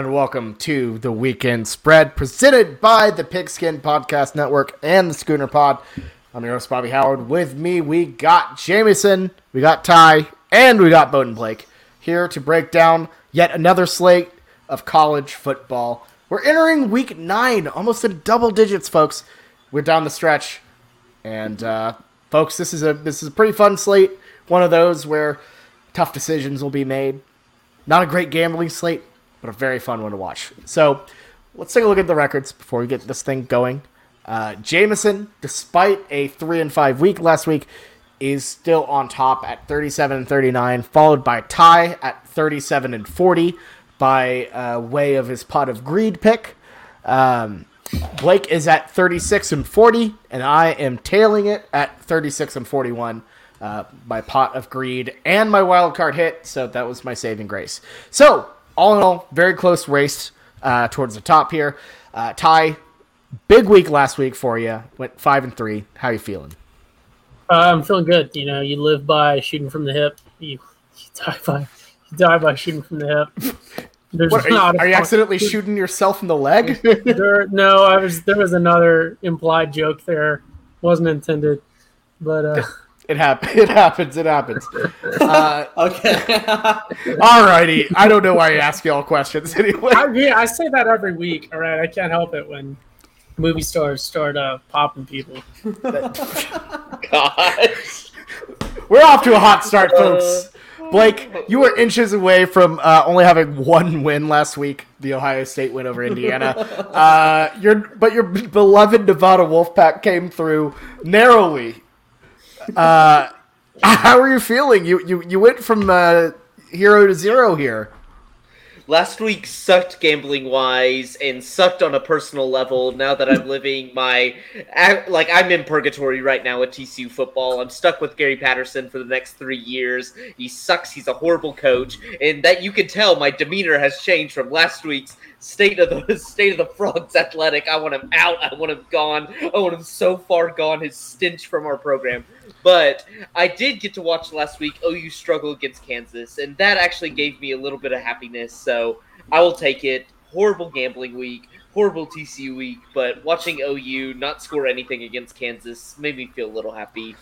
And welcome to the weekend spread presented by the Pigskin Podcast Network and the Schooner Pod. I'm your host, Bobby Howard. With me, we got Jameson, we got Ty, and we got Bowden Blake here to break down yet another slate of college football. We're entering week nine, almost in double digits, folks. We're down the stretch, and uh, folks, this is a this is a pretty fun slate. One of those where tough decisions will be made. Not a great gambling slate, but a very fun one to watch. So let's take a look at the records before we get this thing going. Uh, Jameson, despite a three and five week last week, is still on top at 37 and 39, followed by Ty at 37 and 40 by uh, way of his pot of greed pick. Um, Blake is at 36 and 40, and I am tailing it at 36 and 41 uh, my pot of greed and my wild card hit. So that was my saving grace. So all in all, very close race uh, towards the top here. Uh, Ty, big week last week for you. Went five and three. How you feeling? Uh, I'm feeling good. You know, you live by shooting from the hip. You, you die by you die by shooting from the hip. There's what, are, you, are you accidentally shooting yourself in the leg? there, no, I was. There was another implied joke there. Wasn't intended, but uh, it happens. It happens. It happens. Uh, okay. alrighty. I don't know why I ask y'all questions anyway. I, yeah, I say that every week. All right, I can't help it when movie stars start uh, popping people. Gosh. We're off to a hot start, folks. Blake, you were inches away from uh, only having one win last week, the Ohio State win over Indiana. Uh, your but your beloved Nevada Wolfpack came through narrowly uh, how are you feeling? You you you went from uh, hero to zero here. Last week sucked gambling wise and sucked on a personal level. Now that I'm living my like I'm in purgatory right now at TCU football. I'm stuck with Gary Patterson for the next three years. He sucks. He's a horrible coach, and that you can tell my demeanor has changed from last week's state of the state of the frogs athletic. I want him out. I want him gone. I want him so far gone. His stench from our program. But I did get to watch last week OU struggle against Kansas, and that actually gave me a little bit of happiness. So I will take it. Horrible gambling week, horrible TCU week, but watching OU not score anything against Kansas made me feel a little happy.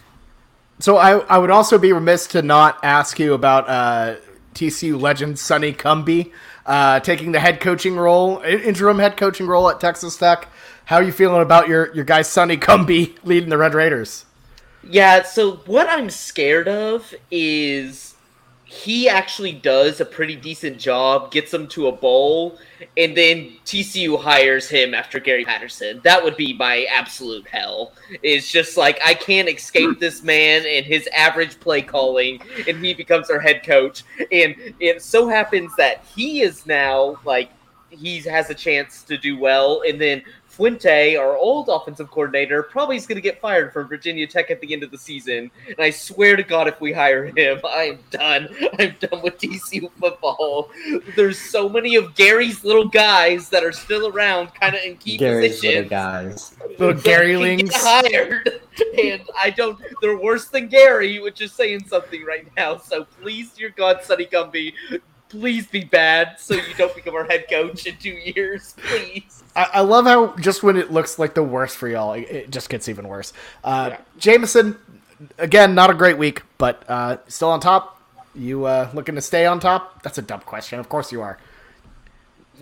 So I, I would also be remiss to not ask you about uh, TCU legend Sonny Cumbie uh, taking the head coaching role, interim head coaching role at Texas Tech. How are you feeling about your, your guy Sonny Cumbie leading the Red Raiders? Yeah, so what I'm scared of is he actually does a pretty decent job, gets them to a bowl, and then TCU hires him after Gary Patterson. That would be my absolute hell. It's just like I can't escape hmm. this man and his average play calling, and he becomes our head coach. And it so happens that he is now like he has a chance to do well, and then Fuente, our old offensive coordinator, probably is going to get fired from Virginia Tech at the end of the season. And I swear to God, if we hire him, I'm done. I'm done with TCU football. There's so many of Gary's little guys that are still around, kind of in key Gary's positions. Little guys, little Garylings hired, and I don't. They're worse than Gary, which is saying something right now. So please, dear God, Sonny Cumbie, please be bad so you don't become our head coach in two years, please. I, I love how just when it looks like the worst for y'all, it, it just gets even worse. Uh, yeah. Jameson, again, not a great week, but uh, still on top. You uh, looking to stay on top? That's a dumb question. Of course you are.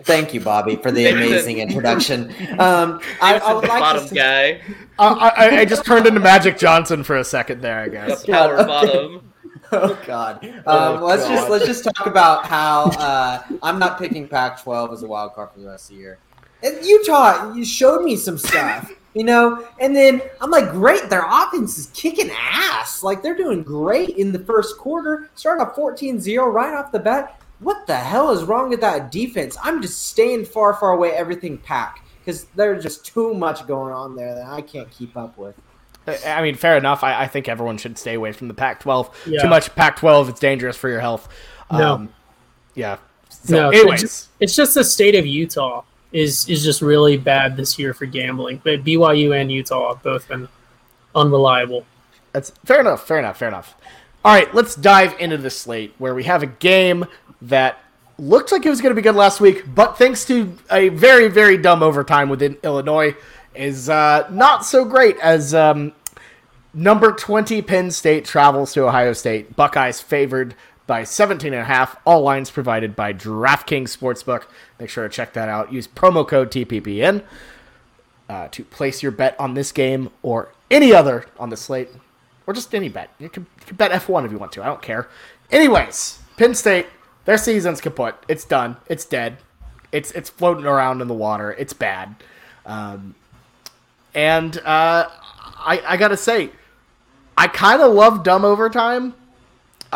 Thank you, Bobby, for the amazing introduction. Um, I, I, would like bottom to... guy. I, I, I, just turned into Magic Johnson for a second there. I guess. The power bottom. oh God. Um, oh, let's God. just let's just talk about how uh, I'm not picking Pac-12 as a wild card for the rest of the year. And Utah, you showed me some stuff, you know, and then I'm like, great, their offense is kicking ass. Like they're doing great in the first quarter, starting off 14-0 right off the bat. What the hell is wrong with that defense? I'm just staying far, far away. Everything pack because there's just too much going on there that I can't keep up with. I mean, fair enough. I, I, think everyone should stay away from the Pac-12. Yeah. Too much Pac-12, it's dangerous for your health. No. Um, yeah. So, no, anyways, it's just, it's just the state of Utah is is just really bad this year for gambling. But BYU and Utah have both been unreliable. That's fair enough. Fair enough. Fair enough. All right, let's dive into the slate where we have a game that looked like it was going to be good last week, but thanks to a very, very dumb overtime within Illinois, is uh, not so great as um, number 20 Penn State travels to Ohio State. Buckeyes favored by 17 and a half. All lines provided by DraftKings Sportsbook. Make sure to check that out. Use promo code TPPN uh, to place your bet on this game or any other on the slate, or just any bet. You can, you can bet F1 if you want to. I don't care. Anyways, Penn State, their season's kaput. It's done. It's dead. It's it's floating around in the water. It's bad. Um, and uh, I, I gotta say, I kind of love dumb overtime.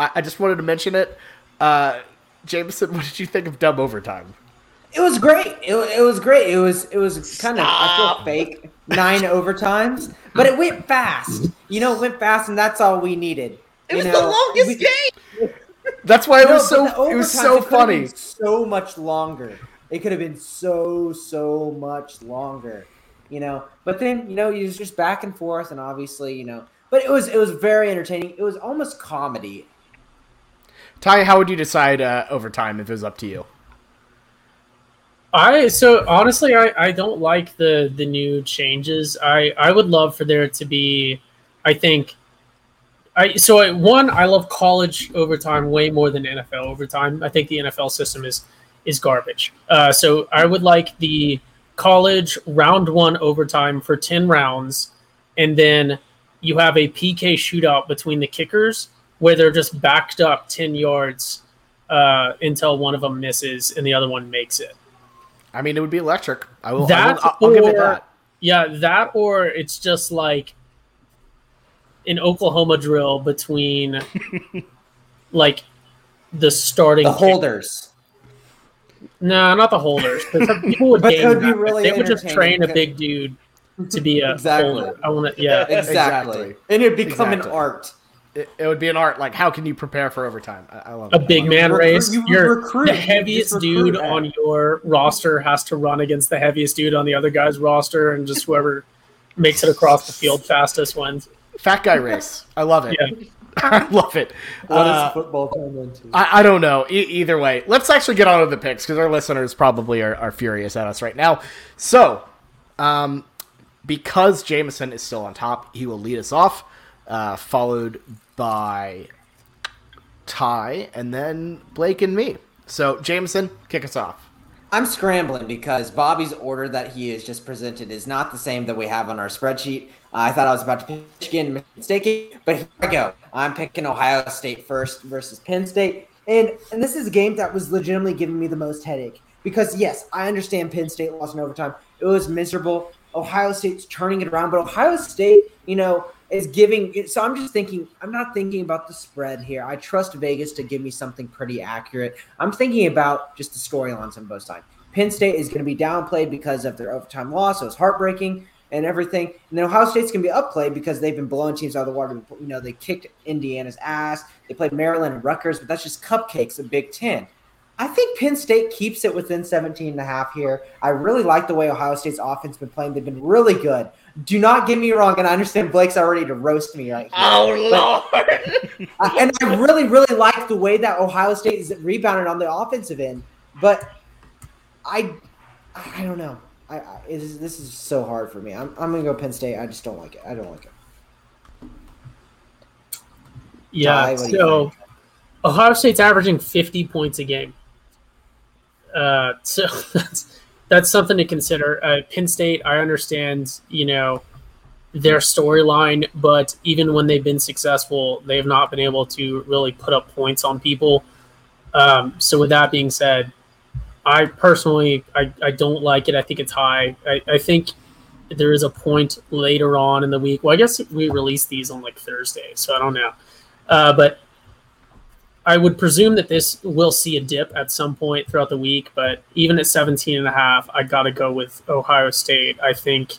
I, I, just wanted to mention it. Uh, Jameson, what did you think of dumb overtime? It was great. It, it was great. It was it was kind of I feel fake nine overtimes, but it went fast. You know, it went fast, and that's all we needed. It was know, the longest we, game. That's why it no, was so it was so funny. So much longer. It could have been so so much longer. You know, but then you know, it was just back and forth, and obviously, you know, but it was it was very entertaining. It was almost comedy. Ty, how would you decide uh, overtime if it was up to you? I so honestly, I, I don't like the the new changes. I I would love for there to be, I think, I so I, one I love college overtime way more than NFL overtime. I think the NFL system is is garbage. Uh, so I would like the college round one overtime for ten rounds, and then you have a PK shootout between the kickers where they're just backed up 10 yards uh, until one of them misses and the other one makes it. I mean, it would be electric. I will. That I will, I'll, I'll give it that. Yeah, that or it's just like an Oklahoma drill between like the starting the holders. No, not the holders. People would but game would be really They would just train a big dude to be a exactly. Holder. I want to, yeah, exactly. exactly. And it'd become exactly. an art. It, it, would be an art. Like, how can you prepare for overtime? I, I love a it. big man race. You You're recruit, the heaviest dude on your roster has to run against the heaviest dude on the other guy's roster, and just whoever makes it across the field fastest wins. Fat guy race. I love it. Yeah. I love it. What uh, does football turn into? I, I don't know. E- either way, let's actually get on to the picks because our listeners probably are, are furious at us right now. So, um, because Jameson is still on top, he will lead us off, uh, followed by Ty, and then Blake and me. So, Jameson, kick us off. I'm scrambling because Bobby's order that he has just presented is not the same that we have on our spreadsheet. Uh, I thought I was about to pick Michigan, mistaken, but here I go. I'm picking Ohio State first versus Penn State, and and this is a game that was legitimately giving me the most headache because yes, I understand Penn State lost in overtime. It was miserable. Ohio State's turning it around, but Ohio State, you know, is giving. So I'm just thinking, I'm not thinking about the spread here. I trust Vegas to give me something pretty accurate. I'm thinking about just the storylines on both sides. Penn State is going to be downplayed because of their overtime loss. So it's heartbreaking and everything. And then Ohio State's going to be upplayed because they've been blowing teams out of the water. You know, they kicked Indiana's ass. They played Maryland and Rutgers, but that's just cupcakes of Big Ten. I think Penn State keeps it within 17 and a half here. I really like the way Ohio State's offense been playing. They've been really good. Do not get me wrong, and I understand Blake's already to roast me right here. Oh Lord! I, and I really, really like the way that Ohio State is rebounded on the offensive end. But I, I don't know. I, I is, this is so hard for me. I'm, I'm gonna go Penn State. I just don't like it. I don't like it. Yeah. so Ohio State's averaging 50 points a game. Uh, so that's that's something to consider. Uh, Penn State, I understand, you know, their storyline, but even when they've been successful, they have not been able to really put up points on people. Um, so with that being said, I personally I, I don't like it. I think it's high. I, I think there is a point later on in the week. Well, I guess we released these on like Thursday, so I don't know. Uh, but I would presume that this will see a dip at some point throughout the week, but even at 17 and a half, I got to go with Ohio State. I think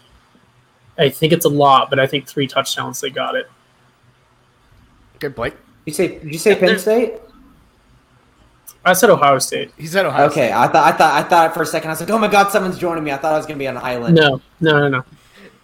I think it's a lot, but I think three touchdowns they got it. Good Blake. You say did you say Penn State? I said Ohio State. He said Ohio okay, State. I thought I thought I thought for a second I was like, "Oh my god, someone's joining me." I thought I was going to be on an island. No. No, no, no.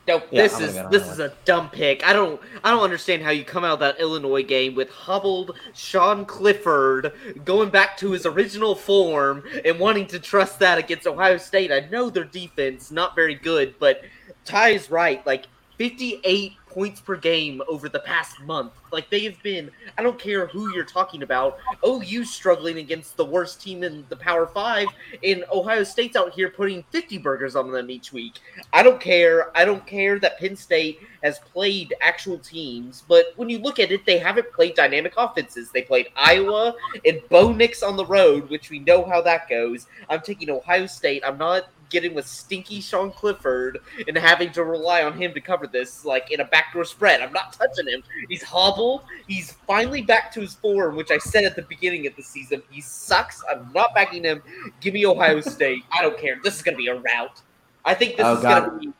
No, Yeah, this is this is a dumb pick. I don't I don't understand how you come out of that Illinois game with hobbled Sean Clifford going back to his original form and wanting to trust that against Ohio State. I know their defense not very good, but Ty is right. Like 58 points per game over the past month. Like they have been. I don't care who you're talking about. OU struggling against the worst team in the Power Five, and Ohio State's out here putting 50 burgers on them each week. I don't care. I don't care that Penn State has played actual teams, but when you look at it, they haven't played dynamic offenses. They played Iowa and Bo Nix on the road, which we know how that goes. I'm taking Ohio State. I'm not getting with stinky Sean Clifford and having to rely on him to cover this like in a backdoor spread. I'm not touching him. He's hobbled. He's finally back to his form, which I said at the beginning of the season. He sucks. I'm not backing him. Give me Ohio State. I don't care. This is going to be a rout. I think this Oh, is going to be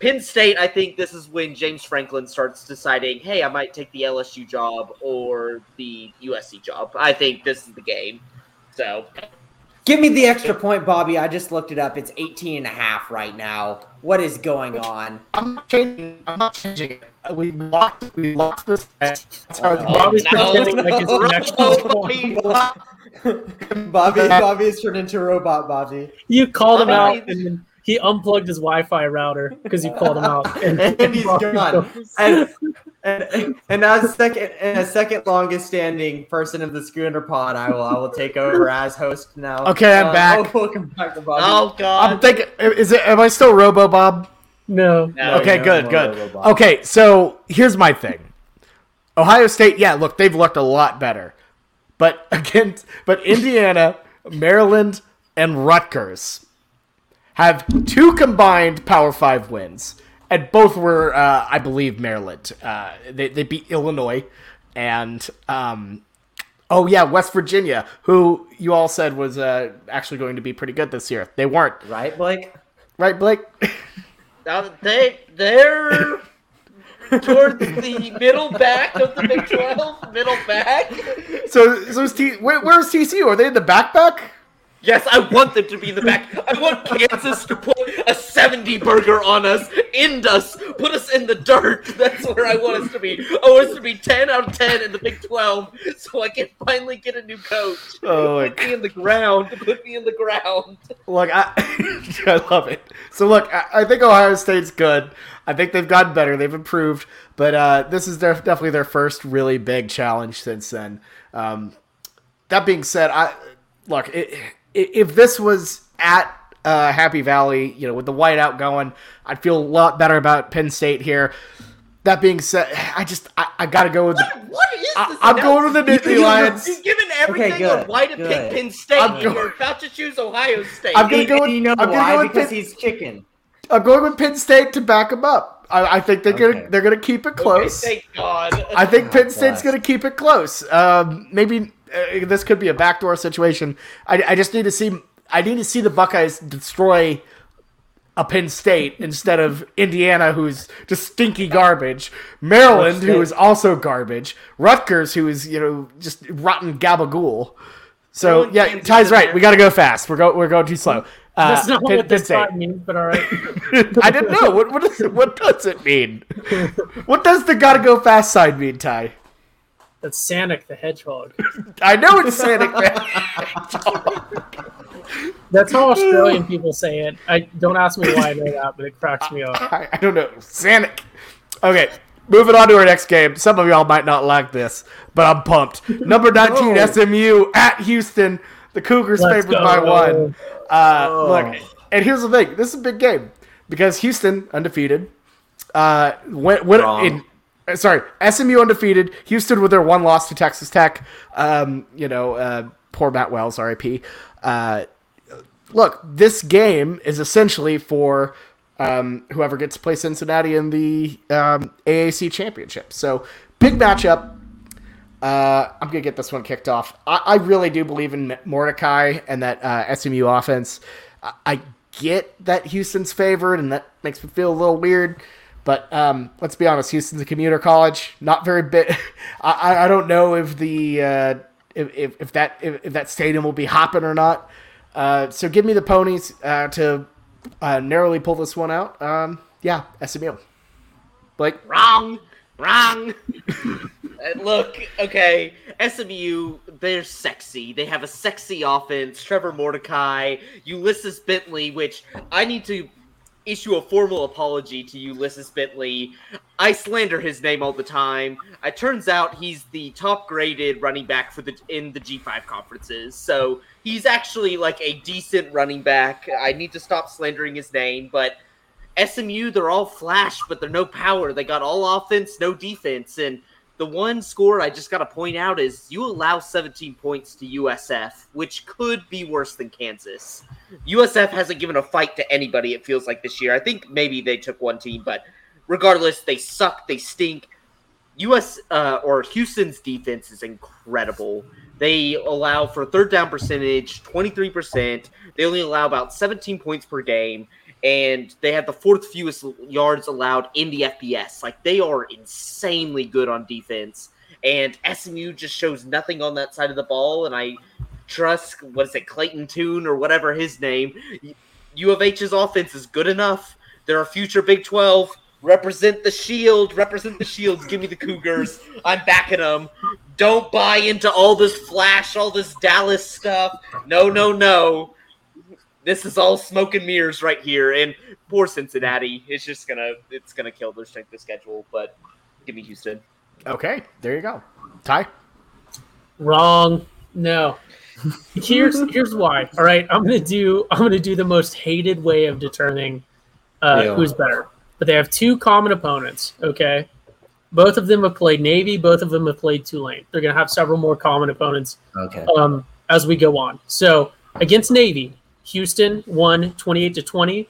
Penn State, I think this is when James Franklin starts deciding, hey, I might take the LSU job or the USC job. I think this is the game. So, Give me the extra point, Bobby. I just looked it up. It's 18 and a half right now. What is going on? I'm not changing. I'm not changing it. Uh, we lost. We lost this. That's how Oh, Bobby's no. pretending like it's an extra Oh. Bobby, Bobby has turned into a robot, Bobby. You called him Bobby- out, and then he unplugged his Wi-Fi router because you called him out. And, And he's gone. And, and, and as second and as second longest standing person of the Schooner Pod, I will I will take over as host now. Okay, I'm Uh, back. Oh, welcome back to Bobby. oh I'm thinking. Is it? Am I still Robo Bob? no, No. Okay, no good, more good. Okay, so here's my thing. Ohio State, yeah, look, they've looked a lot better. But against but Indiana, Maryland, and Rutgers have two combined Power Five wins. And both were, uh, I believe, Maryland. Uh, they, they beat Illinois and um, oh yeah, West Virginia, who you all said was uh, actually going to be pretty good this year. They weren't, Right, Blake? right, Blake? Now they they're towards the middle back of the Big Twelve, middle back. so, so is T- where, where's TCU? Are they in the backpack? Yes, I want them to be in the back. I want Kansas to put a 70 burger on us, end us, put us in the dirt. That's where I want us to be. I want us to be 10 out of 10 in the Big 12 so I can finally get a new coach. Oh Put me in the ground. Put me in the ground. Look, I, I love it. So look, I, I think Ohio State's good. I think they've gotten better. They've improved, but uh, this is their, definitely their first really big challenge since then. Um, that being said, I look i i if this was at uh, Happy Valley, you know, with the whiteout going, I'd feel a lot better about Penn State here. That being said, I just I, I got to go with the, What is this? I, I'm going with the Nittany You- Lions. You've given everything good, on why to pick. Penn State, I'm and go- you're about to choose Ohio State. I'm gonna go with- you know I'm gonna why? go with because Pitt- he's chicken. I'm going with Penn State to back them up. I, I think they're Okay. gonna they're gonna keep it Okay, close. thank God. I think God Penn State's bless. going to keep it close. Um, maybe this could be a backdoor situation. I, I just need to see. I need to see the Buckeyes destroy a Penn State instead of Indiana, who's just stinky garbage. Maryland, who is also garbage. Rutgers, who is you know just rotten gabagool. So Maryland yeah, Ty's right. We got to go fast. We're go we're going too slow. Uh, that's not Penn- what this Penn State. means. But all right, I didn't know. What what, is what does it mean? What does the gotta go fast sign mean, Ty? That's Sanic the Hedgehog. I know it's Sonic Man. That's how Australian people say it. I don't ask me why I know that, but it cracks me up. I, I don't know. Sonic. Okay, moving on to our next game. Some of y'all might not like this, but I'm pumped. Number 19 Oh. SMU at Houston. The Cougars Let's favored go. by one. Uh, Oh. Look, and here's the thing. This is a big game because Houston undefeated. Uh, went, went in. Uh, Sorry, SMU undefeated. Houston with their one loss to Texas Tech. Um, you know, uh, poor Matt Wells, RIP. Uh, look, this game is essentially for um, whoever gets to play Cincinnati in the um, AAC championship. So big matchup. Uh, I'm gonna get this one kicked off. I, I really do believe in Mordecai and that uh, SMU offense. I, I get that Houston's favored, and that makes me feel a little weird. But um, let's be honest, Houston's a commuter college, not very big. I, I- don't know if the uh, if, if, if that if, if that stadium will be hopping or not. Uh, so give me the ponies uh, to uh, narrowly pull this one out. Um, yeah, SMU. Like Wrong. Wrong. Uh, Look, okay, SMU, they're sexy. They have a sexy offense. Trevor Mordecai, Ulysses Bentley, which I need to issue a formal apology to Ulysses Bentley. I slander his name all the time. It turns out he's the top graded running back for the in the G5 conferences. So he's actually like a decent running back. I need to stop slandering his name, but SMU, they're all flash, but they're no power. They got all offense, no defense. And the one score I just got to point out is you allow 17 points to USF, which could be worse than Kansas. USF hasn't given a fight to anybody, it feels like this year. I think maybe they took one team, but regardless, they suck, they stink. US uh, or Houston's defense is incredible. They allow for third down percentage 23%. They only allow about 17 points per game and they have the fourth fewest yards allowed in the FBS. Like they are insanely good on defense, and SMU just shows nothing on that side of the ball. And I trust what is it, Clayton Tune or whatever his name. U of H's offense is good enough. They're a future Big Twelve. Represent the Shield. Represent the Shields. Give me the Cougars. I'm backing them. Don't buy into all this flash, all this Dallas stuff. No, no, no this is all smoke and mirrors right here. And poor Cincinnati, it's just gonna it's gonna kill their strength of schedule. But give me Houston. okay, there you go. Ty, Wrong. No. Here's here's why. All right, I'm gonna do I'm gonna do the most hated way of determining uh, Ew. who's better. But they have two common opponents. Okay, both of them have played Navy. Both of them have played Tulane. They're gonna have several more common opponents Okay. um, as we go on. So against Navy, Houston won 28 to 20.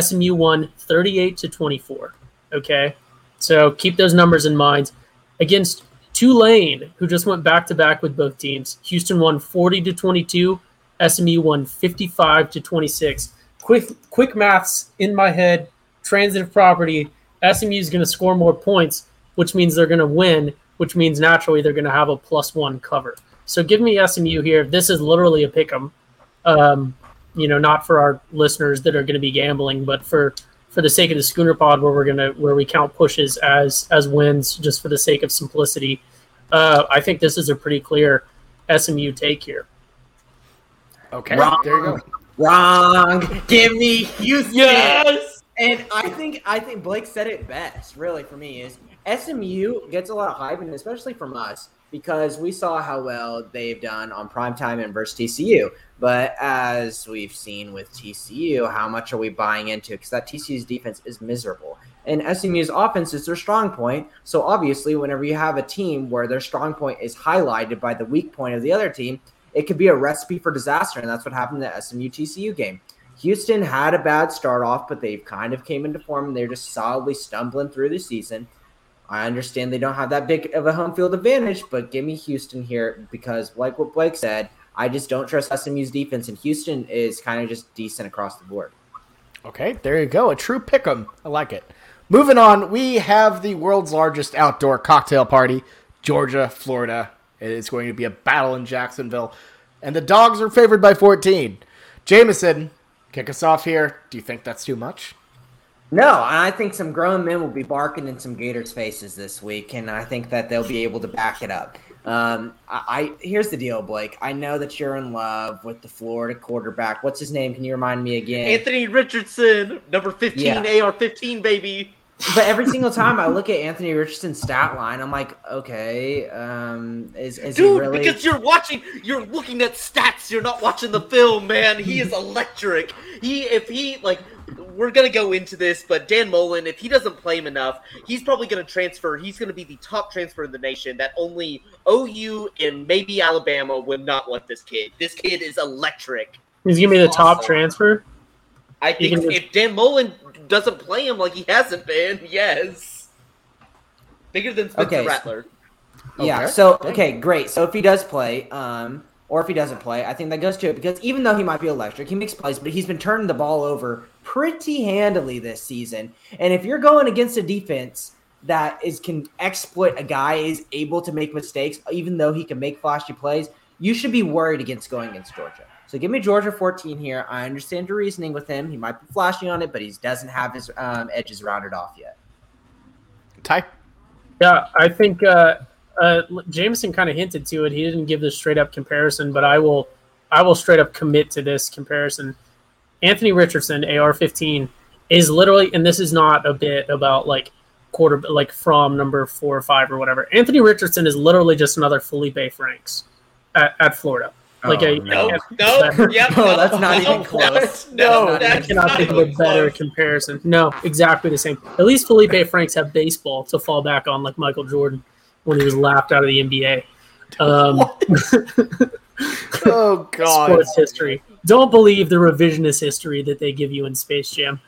SMU won 38 to 24. Okay, so keep those numbers in mind. Against Tulane, who just went back to back with both teams, Houston won 40 to 22. SMU won 55 to 26. Quick, quick maths in my head. Transitive property. SMU is going to score more points, which means they're going to win, which means naturally they're going to have a plus one cover. So give me SMU here. This is literally a pick 'em. Um, you know, not for our listeners that are going to be gambling, but for for the sake of the Schooner Pod, where we're gonna where we count pushes as as wins, just for the sake of simplicity. Uh, I think this is a pretty clear SMU take here. okay, Wrong. there you go. Wrong. Give me Houston. Yes. And I think I think Blake said it best. Really, for me, is SMU gets a lot of hype, and especially from us because we saw how well they've done on primetime and versus TCU. But as we've seen with TCU, how much are we buying into? Because that TCU's defense is miserable, and SMU's offense is their strong point. So obviously, whenever you have a team where their strong point is highlighted by the weak point of the other team, it could be a recipe for disaster, and that's what happened in the SMU TCU game. Houston had a bad start off, but they've kind of came into form and they're just solidly stumbling through the season. I understand they don't have that big of a home field advantage, but give me Houston here because, like what Blake said, I just don't trust SMU's defense, and Houston is kind of just decent across the board. Okay, there you go. A true pick 'em. I like it. Moving on, we have the world's largest outdoor cocktail party, Georgia, Florida. It is going to be a battle in Jacksonville, and the dogs are favored by 14. Jameson, kick us off here. Do you think that's too much? No, I think some grown men will be barking in some Gators' faces this week, and I think that they'll be able to back it up. Um, I, I here's the deal, Blake. I know that you're in love with the Florida quarterback. What's his name? Can you remind me again? Anthony Richardson, number 15, Yeah. AR 15, baby. But every single time I look at Anthony Richardson's stat line, I'm like, okay, um, is is he Dude, really? because you're watching, you're looking at stats, you're not watching the film, man. He is electric. He, if he, like, we're gonna go into this, but Dan Mullen, if he doesn't play him enough, he's probably gonna transfer. He's gonna be the top transfer in the nation. That only OU and maybe Alabama would not want this kid. This kid is electric. He's gonna be the top transfer. I think can- if Dan Mullen doesn't play him like he hasn't been, yes. Bigger than Spencer Okay. Rattler. Yeah. Okay. So okay, great. So if he does play, um, or if he doesn't play, I think that goes to it because even though he might be electric, he makes plays, but he's been turning the ball over pretty handily this season. And if you're going against a defense that is can exploit a guy is able to make mistakes, even though he can make flashy plays, you should be worried against going against Georgia. So give me Georgia 14 here. I understand your reasoning with him. He might be flashing on it, but he doesn't have his um, edges rounded off yet. Ty? Yeah, I think uh, uh, Jameson kind of hinted to it. He didn't give the straight up comparison, but I will, I will straight up commit to this comparison. Anthony Richardson, AR-15, is literally, and this is not a bit about like quarter, like from number four or five or whatever. Anthony Richardson is literally just another Felipe Franks at, at Florida. Like Oh, a, No, a- no, yep, No, no, that's not no, even close. No, No, I I cannot think of a better close. comparison. No, exactly the same. At least Felipe Franks have baseball to fall back on, like Michael Jordan when he was laughed out of the NBA. Um, Oh God! sports history. Don't believe the revisionist history that they give you in Space Jam.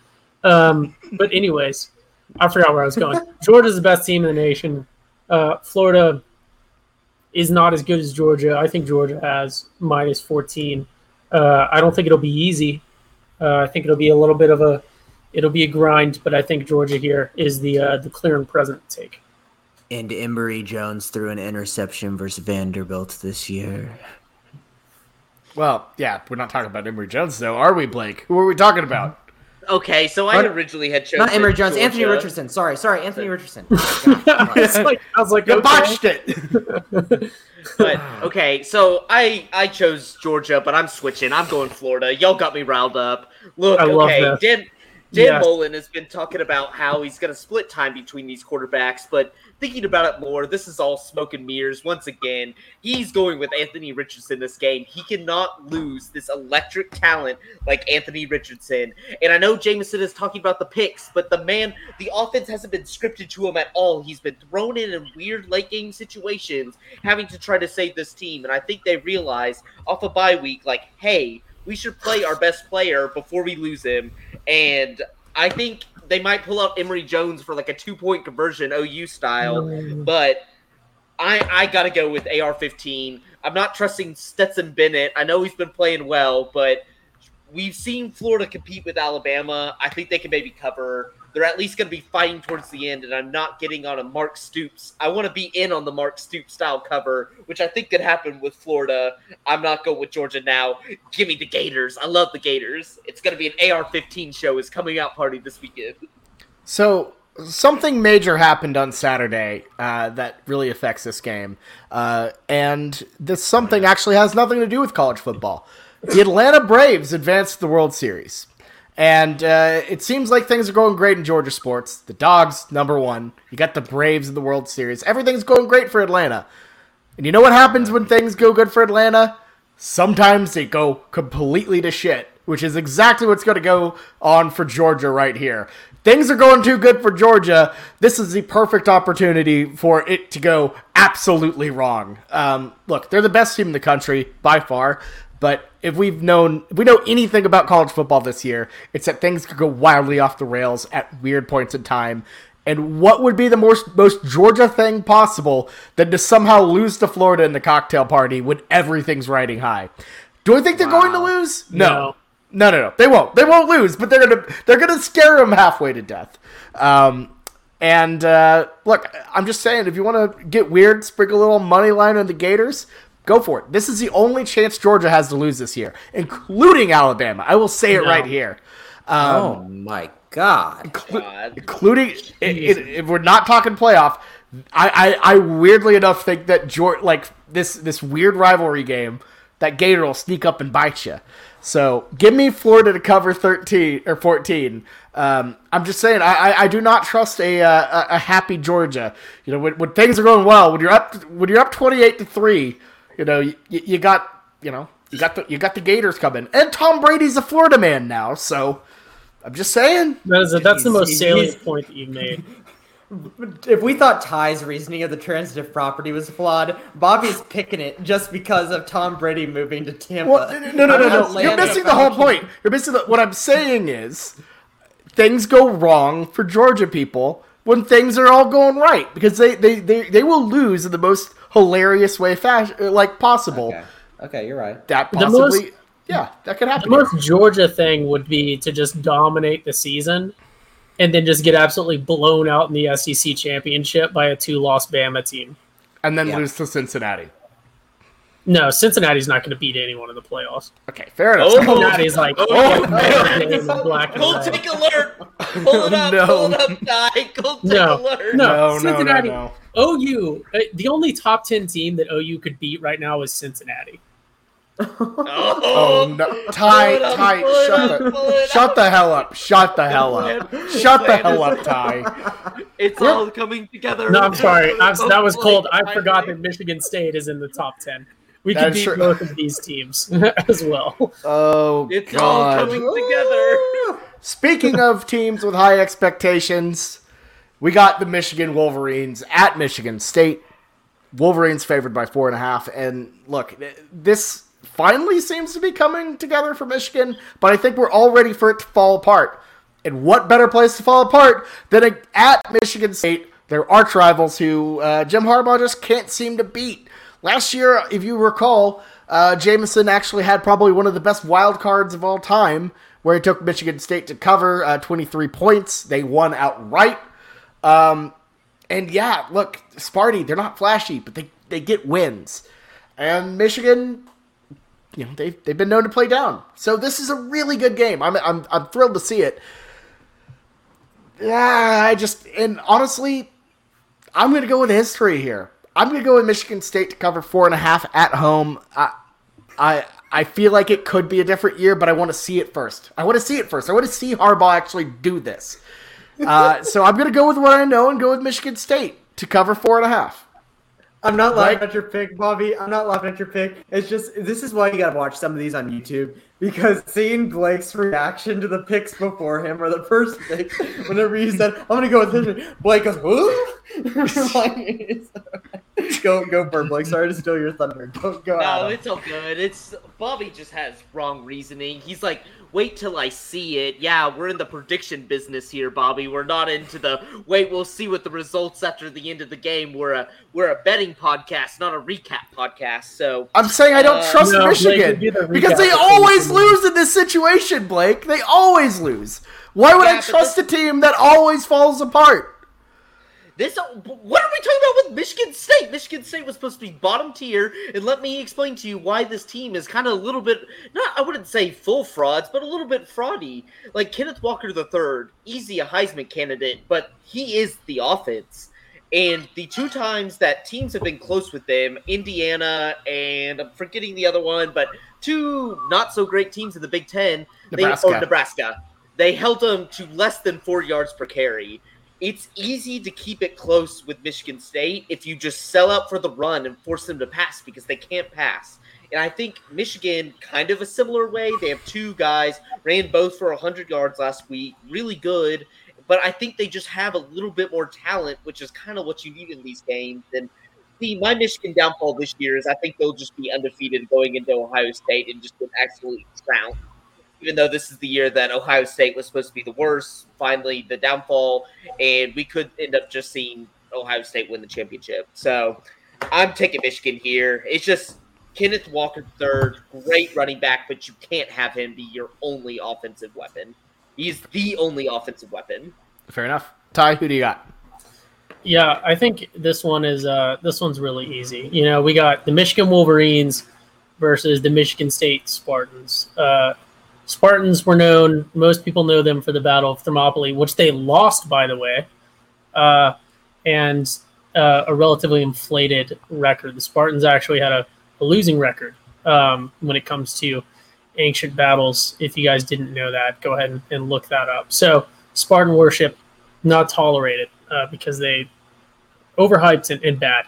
Um, but anyways, I forgot where I was going. Georgia's the best team in the nation. Uh, Florida is not as good as Georgia. I think Georgia has minus 14. Uh, I don't think it'll be easy. Uh, I think it'll be a little bit of a it'll be a grind, but I think Georgia here is the uh, the clear and present take. And Emory Jones threw an interception versus Vanderbilt this year. Well, yeah, we're not talking about Emory Jones, though, are we, Blake? Who are we talking about? Okay, so I originally had chosen Not Emory Jones, Anthony Richardson. Sorry, sorry, Anthony Richardson. I was like, I was like You okay. botched it. But okay, so I I chose Georgia, but I'm switching. I'm going Florida. Y'all got me riled up. Look, I okay. Dan Dan Yes. Mullen has been talking about how he's going to split time between these quarterbacks, but thinking about it more, this is all smoke and mirrors. Once again, he's going with Anthony Richardson this game. He cannot lose this electric talent like Anthony Richardson. And I know Jameson is talking about the picks, but the man, the offense hasn't been scripted to him at all. He's been thrown in in weird late game situations, having to try to save this team. And I think they realized off a bye week, like, hey, we should play our best player before we lose him. And I think they might pull out Emory Jones for like a two point conversion OU style, mm. but I I gotta go with AR-15. I'm not trusting Stetson Bennett. I know he's been playing well, but we've seen Florida compete with Alabama. I think they can maybe cover. They're at least going to be fighting towards the end, and I'm not getting on a Mark Stoops. I want to be in on the Mark Stoops style cover, which I think could happen with Florida. I'm not going with Georgia now. Give me the Gators. I love the Gators. It's going to be an AR-15 show. Is coming out party this weekend. So something major happened on Saturday uh, that really affects this game, uh, and this something actually has nothing to do with college football. The Atlanta Braves advanced the World Series, and uh, it seems like things are going great in Georgia sports. The Dogs number one. You got the Braves in the World Series. Everything's going great for Atlanta. And you know what happens when things go good for Atlanta? Sometimes they go completely to shit, which is exactly what's going to go on for Georgia right here. Things are going too good for Georgia. This is the perfect opportunity for it to go absolutely wrong. Um, look, they're the best team in the country by far. But if we've known, if we know anything about college football this year, it's that things could go wildly off the rails at weird points in time. And what would be the most most Georgia thing possible than to somehow lose to Florida in the cocktail party when everything's riding high? Do I think they're going to lose? No. no, no, no. They won't. They won't lose, but they're gonna they're gonna scare them halfway to death. Um, and uh, look, I'm just saying, if you want to get weird, sprinkle a little money line on the Gators. Go for it. This is the only chance Georgia has to lose this year, including Alabama. I will say it No. right here. Um, oh my god. God. including i- i- if we're not talking playoff, I, I, I weirdly enough think that George like this this weird rivalry game that Gator will sneak up and bite you. So give me Florida to cover thirteen or fourteen. Um, I'm just saying I, I, I do not trust a, uh, a a happy Georgia. You know when, when things are going well when you're up when you're up twenty eight to three. You know you, you got you know you got the you got the Gators coming and Tom Brady's a Florida man now. So I'm just saying. That is a, that's the most salient point that you've made. If we thought Ty's reasoning of the transitive property was flawed, Bobby's picking it just because of Tom Brady moving to Tampa. Well, no, no, no, no, no. You're missing the whole Falcons. point. You're missing the, what I'm saying is things go wrong for Georgia people when things are all going right because they they, they, they will lose in the most hilarious way fashion like possible. Okay. okay, you're right. That possibly most- yeah, that could happen. The most Georgia thing would be to just dominate the season and then just get absolutely blown out in the SEC championship by a two loss Bama team. and then Yeah. lose to Cincinnati. No, Cincinnati's not going to beat anyone in the playoffs. Okay, fair enough. Oh, Cincinnati's like Oh, oh, no. black and Go red. take alert! Pull it up, No. pull it up, Ty. Go take No. alert. No. no, no, no, no. OU, uh, the only top 10 team that OU could beat right now is Cincinnati. Oh, Oh no, Ty, up, Ty, shut up, the, shut the hell up, shut the hell up, shut the hell up, Ty. It's all coming together. No, I'm sorry. I'm, that was cold. I forgot that Michigan State is in the top 10. We That can beat true. both of these teams as well. Oh It's all god. coming together. Speaking of teams with high expectations, we got the Michigan Wolverines at Michigan State. Wolverines favored by four and a half. And look, this finally seems to be coming together for Michigan, but I think we're all ready for it to fall apart. And what better place to fall apart than at Michigan State, their arch rivals who uh, Jim Harbaugh just can't seem to beat. Last year, if you recall, uh, Jameson actually had probably one of the best wild cards of all time, where he took Michigan State to cover uh, 23 points. They won outright. Um, and yeah, look, Sparty, they're not flashy, but they, they get wins. And Michigan, you know, they've, they've been known to play down. So this is a really good game. I'm, I'm, I'm thrilled to see it. Yeah, I just, and honestly, I'm going to go with history here. I'm going to go with Michigan State to cover four and a half at home. I, I, I feel like it could be a different year, but I want to see it first. I want to see it first. I want to see Harbaugh actually do this. Uh, so I'm going to go with what I know and go with Michigan State to cover four and a half. I'm not laughing Right? at your pick, Bobby. I'm not laughing at your pick. It's just this is why you gotta watch some of these on YouTube because seeing Blake's reaction to the picks before him or the first pick, whenever he said I'm gonna go with this, Blake goes, "Who?" Go go for it, Blake. Sorry to steal your thunder. Go go No, Adam. it's all good. It's Bobby just has wrong reasoning. He's like, wait till I see it. Yeah, we're in the prediction business here, Bobby. We're not into the wait. We'll see what the results after the end of the game. We're a we're a betting podcast, not a recap podcast. So I'm saying I don't Uh, trust no, Michigan would because they recap always lose in this situation, Blake. They always lose. Why would Yeah, I trust a team that always falls apart? This, what are we talking about with Michigan State? Michigan State was supposed to be bottom tier, and let me explain to you why this team is kind of a little bit, not I wouldn't say full frauds, but a little bit fraudy. Like Kenneth Walker III, easy a Heisman candidate, but he is the offense. And the two times that teams have been close with them, Indiana and I'm forgetting the other one, but two not so great teams in the Big Ten, Nebraska. They, Nebraska, they held them to less than four yards per carry it's easy to keep it close with Michigan State if you just sell out for the run and force them to pass because they can't pass. And I think Michigan, kind of a similar way, they have two guys, ran both for 100 yards last week, really good. But I think they just have a little bit more talent, which is kind of what you need in these games. And see, my Michigan downfall this year is I think they'll just be undefeated going into Ohio State and just get absolutely trounced even though this is the year that Ohio State was supposed to be the worst, finally the downfall, and we could end up just seeing Ohio State win the championship. So I'm taking Michigan here. It's just Kenneth Walker third, great running back, but you can't have him be your only offensive weapon. He's the only offensive weapon. Fair enough. Ty, who do you got? Yeah, I think this one is uh this one's really easy. You know, we got the Michigan Wolverines versus the Michigan State Spartans. Uh Spartans were known, most people know them for the Battle of Thermopylae, which they lost, by the way, uh, and uh, a relatively inflated record. The Spartans actually had a, a losing record um, when it comes to ancient battles. If you guys didn't know that, go ahead and, and look that up. So, Spartan worship not tolerated uh, because they overhyped and, and bad.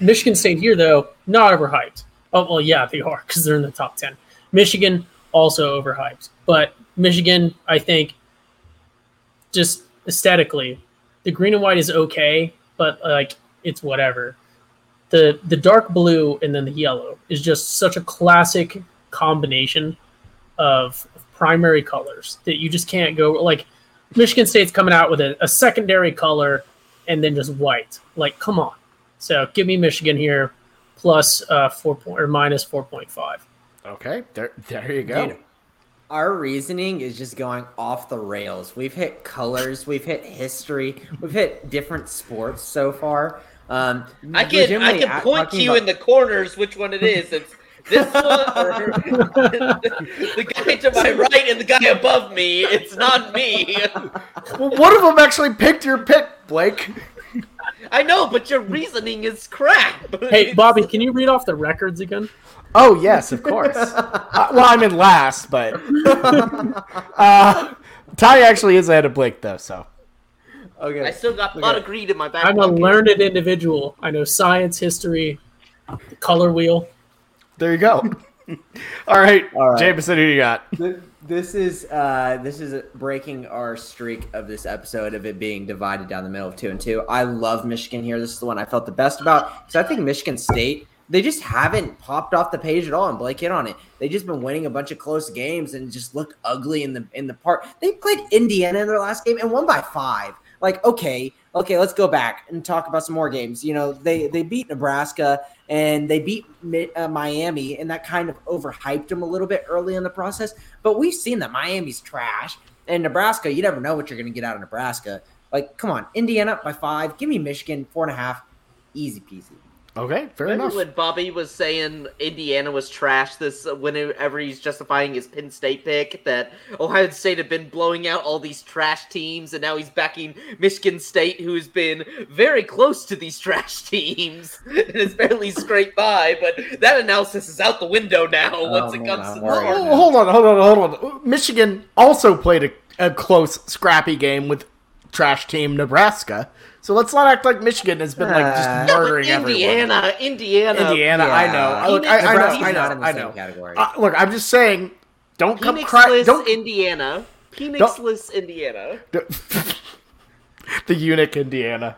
Michigan State here, though, not overhyped. Oh, well, yeah, they are because they're in the top 10. Michigan, also overhyped. But Michigan, I think, just aesthetically, the green and white is okay, but like it's whatever. The the dark blue and then the yellow is just such a classic combination of primary colors that you just can't go like Michigan State's coming out with a, a secondary color and then just white. Like, come on. So give me Michigan here plus uh four point or minus four point five. Okay, there, there you go. Dude, our reasoning is just going off the rails. We've hit colors, we've hit history, we've hit different sports so far. Um, I can I can point to you about- in the corners which one it is. It's this one or the guy to my right and the guy above me. It's not me. Well, one of them actually picked your pick, Blake. I know, but your reasoning is crap. Hey, Bobby, can you read off the records again? Oh yes, of course. uh, well, I'm in last, but uh, Ty actually is ahead of Blake though. So Okay. I still got pot of greed in my back. I'm a learned individual. I know science, history, the color wheel. There you go. All right, All right. Jameson, who you got? This is uh, this is breaking our streak of this episode of it being divided down the middle of two and two. I love Michigan here. This is the one I felt the best about because I think Michigan State they just haven't popped off the page at all. And Blake hit on it. They just been winning a bunch of close games and just look ugly in the in the part. They played Indiana in their last game and won by five. Like okay, okay, let's go back and talk about some more games. You know they they beat Nebraska and they beat uh, Miami, and that kind of overhyped them a little bit early in the process. But we've seen that Miami's trash, and Nebraska, you never know what you're going to get out of Nebraska. Like, come on, Indiana by five, give me Michigan four and a half, easy peasy. Okay, fair Remember enough. when Bobby was saying Indiana was trash? This whenever he's justifying his Penn State pick, that Ohio State had been blowing out all these trash teams, and now he's backing Michigan State, who's been very close to these trash teams and has barely scraped by. But that analysis is out the window now once it comes to worried. the Oh, hold on, hold on, hold on. Michigan also played a, a close, scrappy game with trash team Nebraska. So let's not act like Michigan has been like just Uh, just No, but everyone. Indiana, Indiana, Indiana, I know. I, look, I, I know, I not know, in the I same know. category. Uh, look, I'm just saying, don't come cry. Don't Indiana, Phoenixless Indiana. the eunuch Indiana.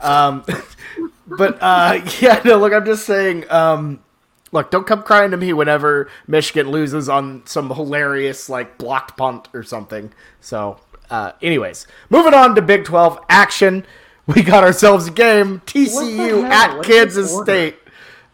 Um, but uh, yeah, no. Look, I'm just saying. Um, look, don't come crying to me whenever Michigan loses on some hilarious like blocked punt or something. So, uh, anyways, moving on to Big 12 action. We got ourselves a game. TCU at Kansas? State.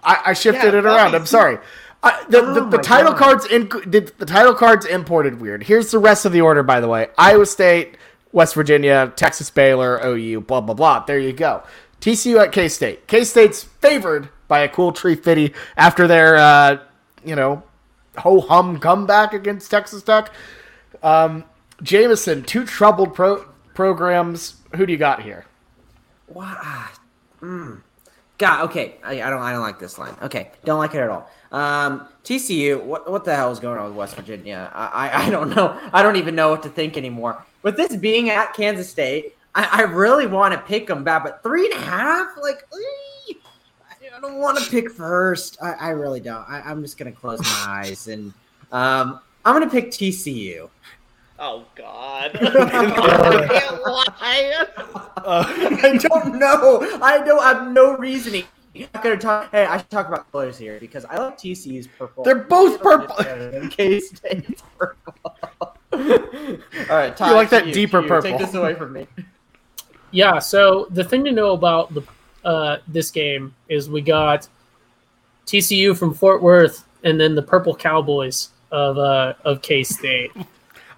I, I shifted Yeah, it around. I'm sorry. I, the, the, Oh the my title God. cards in the, the title cards imported weird. Here's the rest of the order, by the way: Iowa State, West Virginia, Texas Baylor, OU, blah blah blah. There you go. TCU at K State. K State's favored by a cool tree fitty after their uh, you know ho hum comeback against Texas Tech. Um, Jameson, two troubled pro- programs. Who do you got here? Wow. Mm. God, okay. I, I don't. I don't like this line. Okay, don't like it at all. Um, TCU. What what the hell is going on with West Virginia? I, I I don't know. I don't even know what to think anymore. With this being at Kansas State, I, I really want to pick them back, but three and a half. Like, ee, I- I don't want to pick first. I, I really don't. I, I'm just gonna close my eyes and um, I'm gonna pick TCU. Oh God! I can't lie. I don't know. I don't have no reasoning. I'm not gonna talk. Hey, I should talk about colors here because I like TCU's purple. They're both purple. K State's purple. All right, Ty, You like that you, deeper you, purple. Take this away from me. Yeah, so the thing to know about the uh, this game is we got TCU from Fort Worth and then the Purple Cowboys of uh, of K State.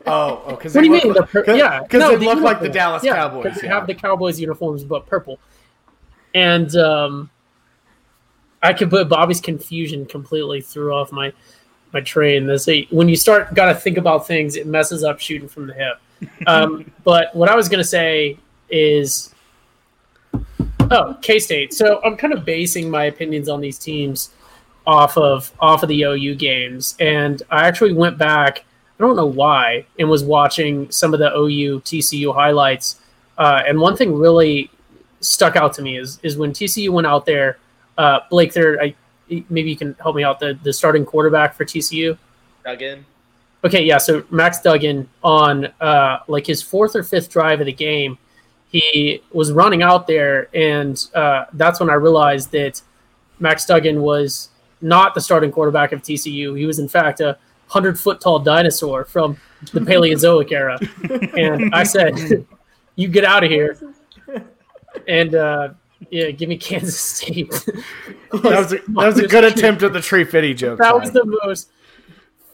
Oh, oh, because What do you mean? The pur- yeah, because no, they the look like the. Dallas Yeah, Cowboys. They yeah. have the Cowboys uniforms, but purple. And um, I could put Bobby's confusion completely threw off my my train. This when you start got to think about things, it messes up shooting from the hip. Um, but what I was gonna say is, oh, K State. So I'm kind of basing my opinions on these teams off of off of the OU games, and I actually went back. I don't know why, and was watching some of the OU TCU highlights. Uh, and one thing really stuck out to me is is when TCU went out there. Uh, Blake, there, I maybe you can help me out. The the starting quarterback for TCU. Again, Okay, yeah. So Max Duggan on uh, like his fourth or fifth drive of the game, he was running out there, and uh, that's when I realized that Max Duggan was not the starting quarterback of TCU. He was in fact a hundred foot tall dinosaur from the Paleozoic era, and I said, "You get out of here." And uh, yeah, give me Kansas State. that was a, that was a good attempt at the tree fitty joke. That was the most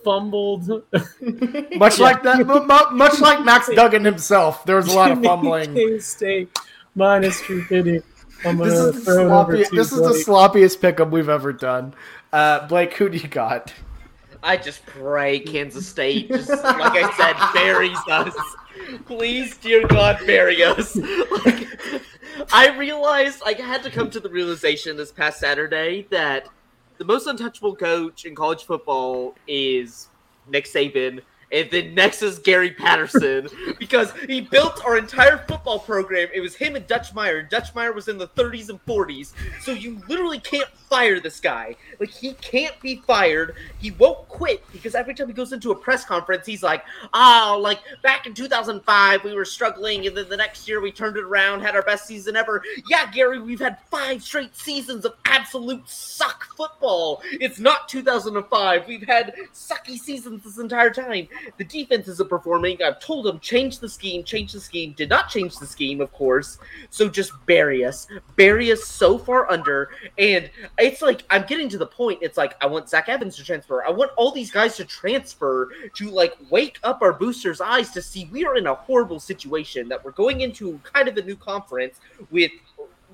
fumbled. much like that, mu- mu- much like Max Duggan himself. There was a lot of fumbling. K State minus fifty. I'm This is the, throw it over sloppy, this is the sloppiest pickup we've ever done. Uh, Blake, who do you got? I just pray Kansas State, just like I said, buries us. Please, dear God, bury us. Like, I realized I had to come to the realization this past Saturday that the most untouchable coach in college football is Nick Saban. And then next is Gary Patterson because he built our entire football program. It was him and Dutch Meyer. Dutch Meyer was in the 30s and 40s. So you literally can't fire this guy. Like he can't be fired. He won't quit because every time he goes into a press conference, he's like, "Oh, like back in 2005, we were struggling, and then the next year we turned it around, had our best season ever." Yeah, Gary, we've had five straight seasons of absolute suck football. It's not 2005. We've had sucky seasons this entire time. The defense isn't performing. I've told them change the scheme, change the scheme. Did not change the scheme, of course. So just bury us, bury us so far under, and it's like I'm getting to the point. It's like I want Zach Evans to transfer. I want all these guys to transfer to like wake up our boosters' eyes to see we are in a horrible situation. That we're going into kind of a new conference with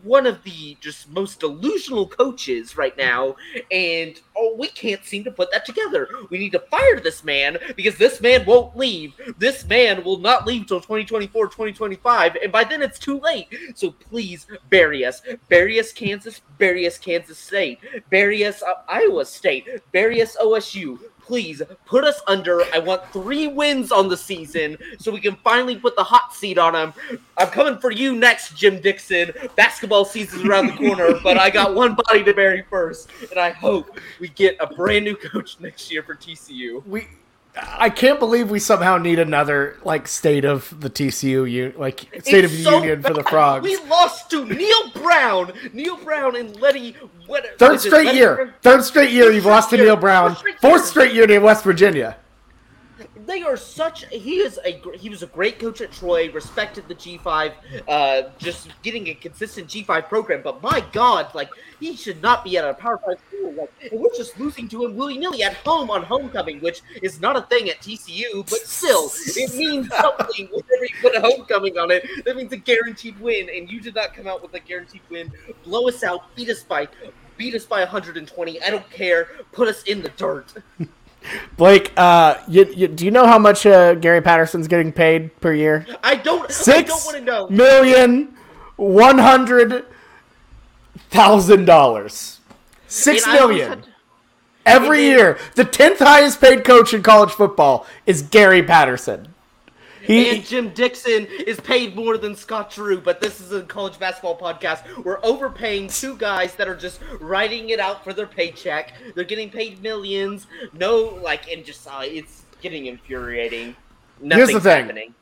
one of the just most delusional coaches right now, and oh, we can't seem to put that together. We need to fire this man because this man won't leave. This man will not leave till 2024, 2025, and by then it's too late. So please bury us. Bury us, Kansas. Bury us, Kansas State. Bury us, uh, Iowa State. Bury us, OSU. Please put us under. I want three wins on the season so we can finally put the hot seat on them. I'm coming for you next, Jamie Dixon. Basketball season's around the corner, but I got one body to bury first, and I hope we get a brand new coach next year for TCU. We, I can't believe we somehow need another like state of the TCU like state of the so union for the frogs. We lost to Neal Brown, Neal Brown and Letty. What, Third straight Letty- year. Third straight year you've lost to. Neal Brown. Fourth straight year to West Virginia. They are such. He is a. He was a great coach at Troy. Respected the G five. Uh, just getting a consistent G five program. But my God, like he should not be at a Power Five school. Like, we're just losing to him willy nilly at home on homecoming, which is not a thing at TCU. But still, it means something whenever you put a homecoming on it. That means a guaranteed win, and you did not come out with a guaranteed win. Blow us out. Beat us by. Beat us by 120. I don't care. Put us in the dirt. Blake, uh, you, you, do you know how much uh, Gary Patterson's getting paid per year? I don't. I don't want to know. million one hundred thousand dollars. Six And million had- every and then- year. The tenth highest paid coach in college football is Gary Patterson. He, And Jamie Dixon is paid more than Scott Drew, but this is a college basketball podcast. We're overpaying two guys that are just writing it out for their paycheck. They're getting paid millions. No, like, and just uh, it's getting infuriating. Nothing's Here's the thing. happening.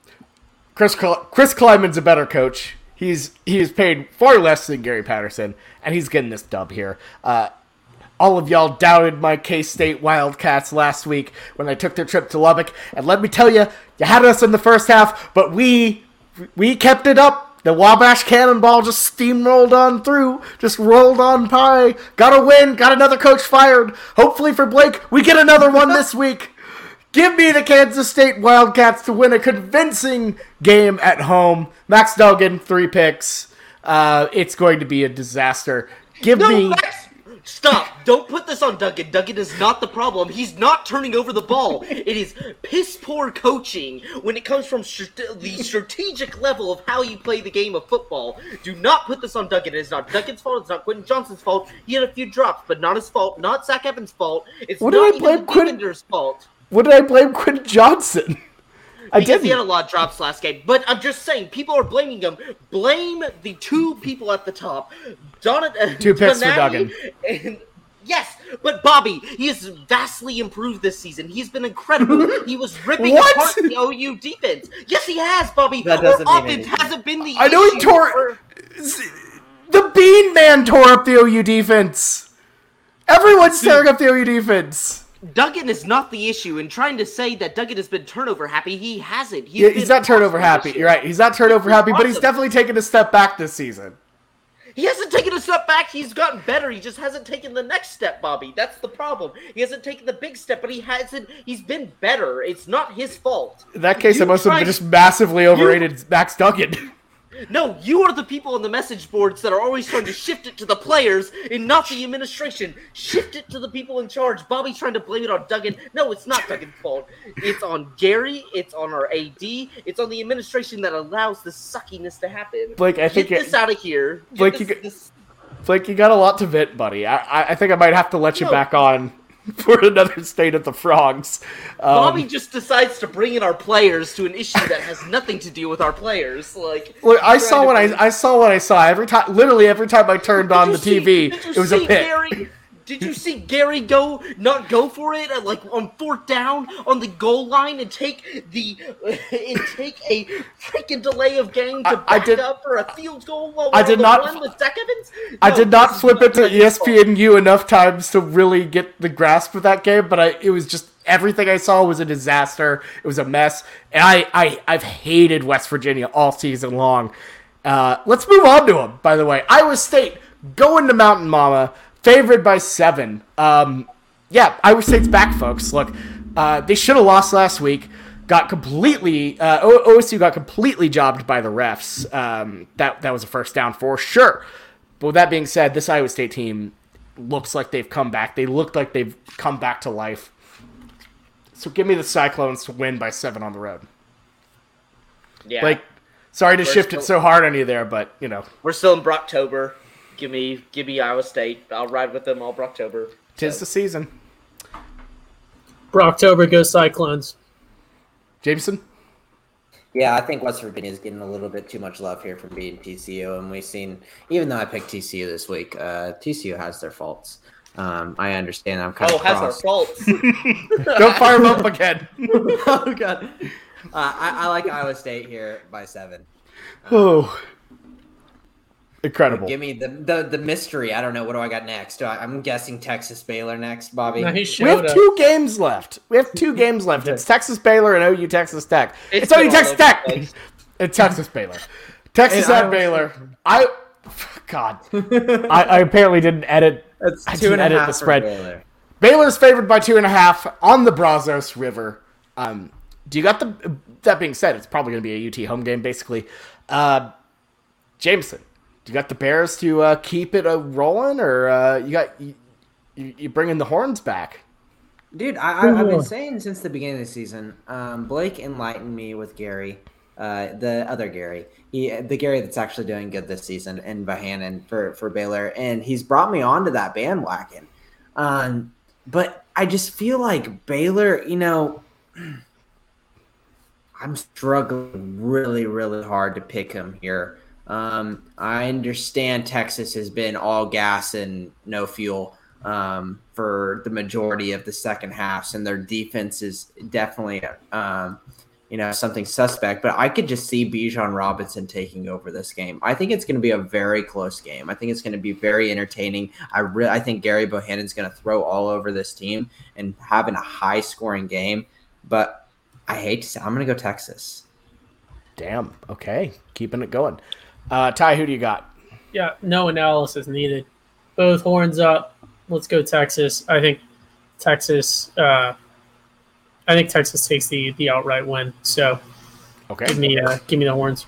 Chris Chris Klieman's a better coach. He's he is paid far less than Gary Patterson, and he's getting this dub here. Uh, all of y'all doubted my K State Wildcats last week when I took their trip to Lubbock, and let me tell you, you had us in the first half, but we we kept it up. The Wabash Cannonball just steamrolled on through, just rolled on by. Got a win, got another coach fired. Hopefully for Blake, we get another one this week. Give me the Kansas State Wildcats to win a convincing game at home. Max Duggan, three picks. Uh, it's going to be a disaster. Give No, me. Max, stop! Don't put this on Duggan. Duggan is not the problem. He's not turning over the ball. It is piss poor coaching when it comes from strate- the strategic level of how you play the game of football. Do not put this on Duggan. It is not Duggan's fault. It's not Quentin Johnston's fault. He had a few drops, but not his fault. Not Zach Evans' fault. It's What not I even Quentin- fault. What did I blame Quinn Johnson? I Because he had a lot of drops last game. But I'm just saying, people are blaming him. Blame the two people at the top. Donat- uh, Two picks for Donati Duggan. And yes, but Bobby, he has vastly improved this season. He's been incredible. he was ripping What? apart the OU defense. Yes, he has, Bobby. That doesn't mean offense anything. hasn't been the I know he tore- for- The Bean Man tore up the OU defense. Everyone's tearing up the OU defense. Duggan is not the issue, and trying to say that Duggan has been turnover happy, he hasn't. He's, Yeah, he's not turnover happy. year. You're right. He's not turnover happy, but he's definitely taken a step back this season. He hasn't taken a step back. He's gotten better. He just hasn't taken the next step, Bobby. That's the problem. He hasn't taken the big step, but he hasn't. He's been better. It's not his fault. In that case, You I must have just massively overrated Max Duggan. No, you are the people on the message boards that are always trying to shift it to the players and not the administration. Shift it to the people in charge. Bobby's trying to blame it on Duggan. No, it's not Duggan's fault. It's on Gary. It's on our AD. It's on the administration that allows this suckiness to happen. Blake, I think Get it- this out of here. Blake, this- you get- this- Blake, you got a lot to vent, buddy. I, I, I think I might have to let you back on for another state of the frogs. Um, Bobby just decides to bring in our players to an issue that has nothing to do with our players. Like, Look, I saw what bring- I I saw what I saw every time. Literally every time I turned Did on the see- TV, it was a pit. Gary, did you see Gary go not go for it at, like on fourth down on the goal line and take the and take a freaking delay of game to I- back I did- up for a field goal while I we're did not- run with Zach Evans? I did not flip it to. ESPNU enough times to really get the grasp of that game, but I it was just everything I saw was a disaster. It was a mess, and I, I I've hated West Virginia all season long. Uh, let's move on to them. By the way, Iowa State going to Mountain Mama, favored by seven. Um, yeah, Iowa State's back, folks. Look, uh, they should have lost last week. Got completely uh, O- OSU got completely jobbed by the refs. Um, that that was a first down for sure. But with that being said, this Iowa State team looks like they've come back. They look like they've come back to life. So give me the Cyclones to win by seven on the road. Yeah, Like, sorry to shift still- it so hard on you there, but you know, we're still in Brocktober. Give me, give me Iowa State. I'll ride with them all Brocktober. tis the season. Brocktober goes Cyclones. Jameson, Yeah, I think West Virginia is getting a little bit too much love here from beating TCU, and we've seen. Even though I picked TCU this week, uh, TCU has their faults. Um, I understand. I'm kind Oh, of oh, has our cross. faults. don't fire him up again. oh god, uh, I, I like Iowa State here by seven. Oh, incredible. Give me the, the the mystery. I don't know. What do I got next? I, I'm guessing Texas Baylor next, Bobby. No, We have up. two games left. We have two games left. It's Texas Baylor and OU Texas Tech. It's, It's OU Texas Tech. place. It's Texas Baylor. Texas And at Iowa Baylor. I God. I, I apparently didn't edit. That's I didn't and a edit half the for spread. Baylor. Baylor's favored by two and a half on the Brazos River. Um, do you got the? That being said, it's probably going to be a UT home game, basically. Uh, Jameson, do you got the Bears to uh, keep it uh, rolling, or uh, you got you, you, you bringing the horns back? Dude, I, I, I've been saying since the beginning of the season. Um, Blake enlightened me with Gary, uh, the other Gary, he, the Gary that's actually doing good this season, in Bohannon for for Baylor, and he's brought me onto that bandwagon. Um, but I just feel like Baylor, you know, I'm struggling really, really hard to pick him here. Um, I understand Texas has been all gas and no fuel um, for the majority of the second halves, and their defense is definitely, um, you know, something suspect. But I could just see Bijan Robinson taking over this game. I think it's going to be a very close game. I think it's going to be very entertaining. I really, I think Gerry Bohannon's going to throw all over this team and having a high scoring game. But I hate to say, I'm going to go Texas. Damn. Okay, keeping it going. Uh, Ty, who do you got? Yeah, no analysis needed. Both horns up. Let's go Texas. I think Texas. Uh, I think Texas takes the the outright win. So Okay. give me uh, give me the horns.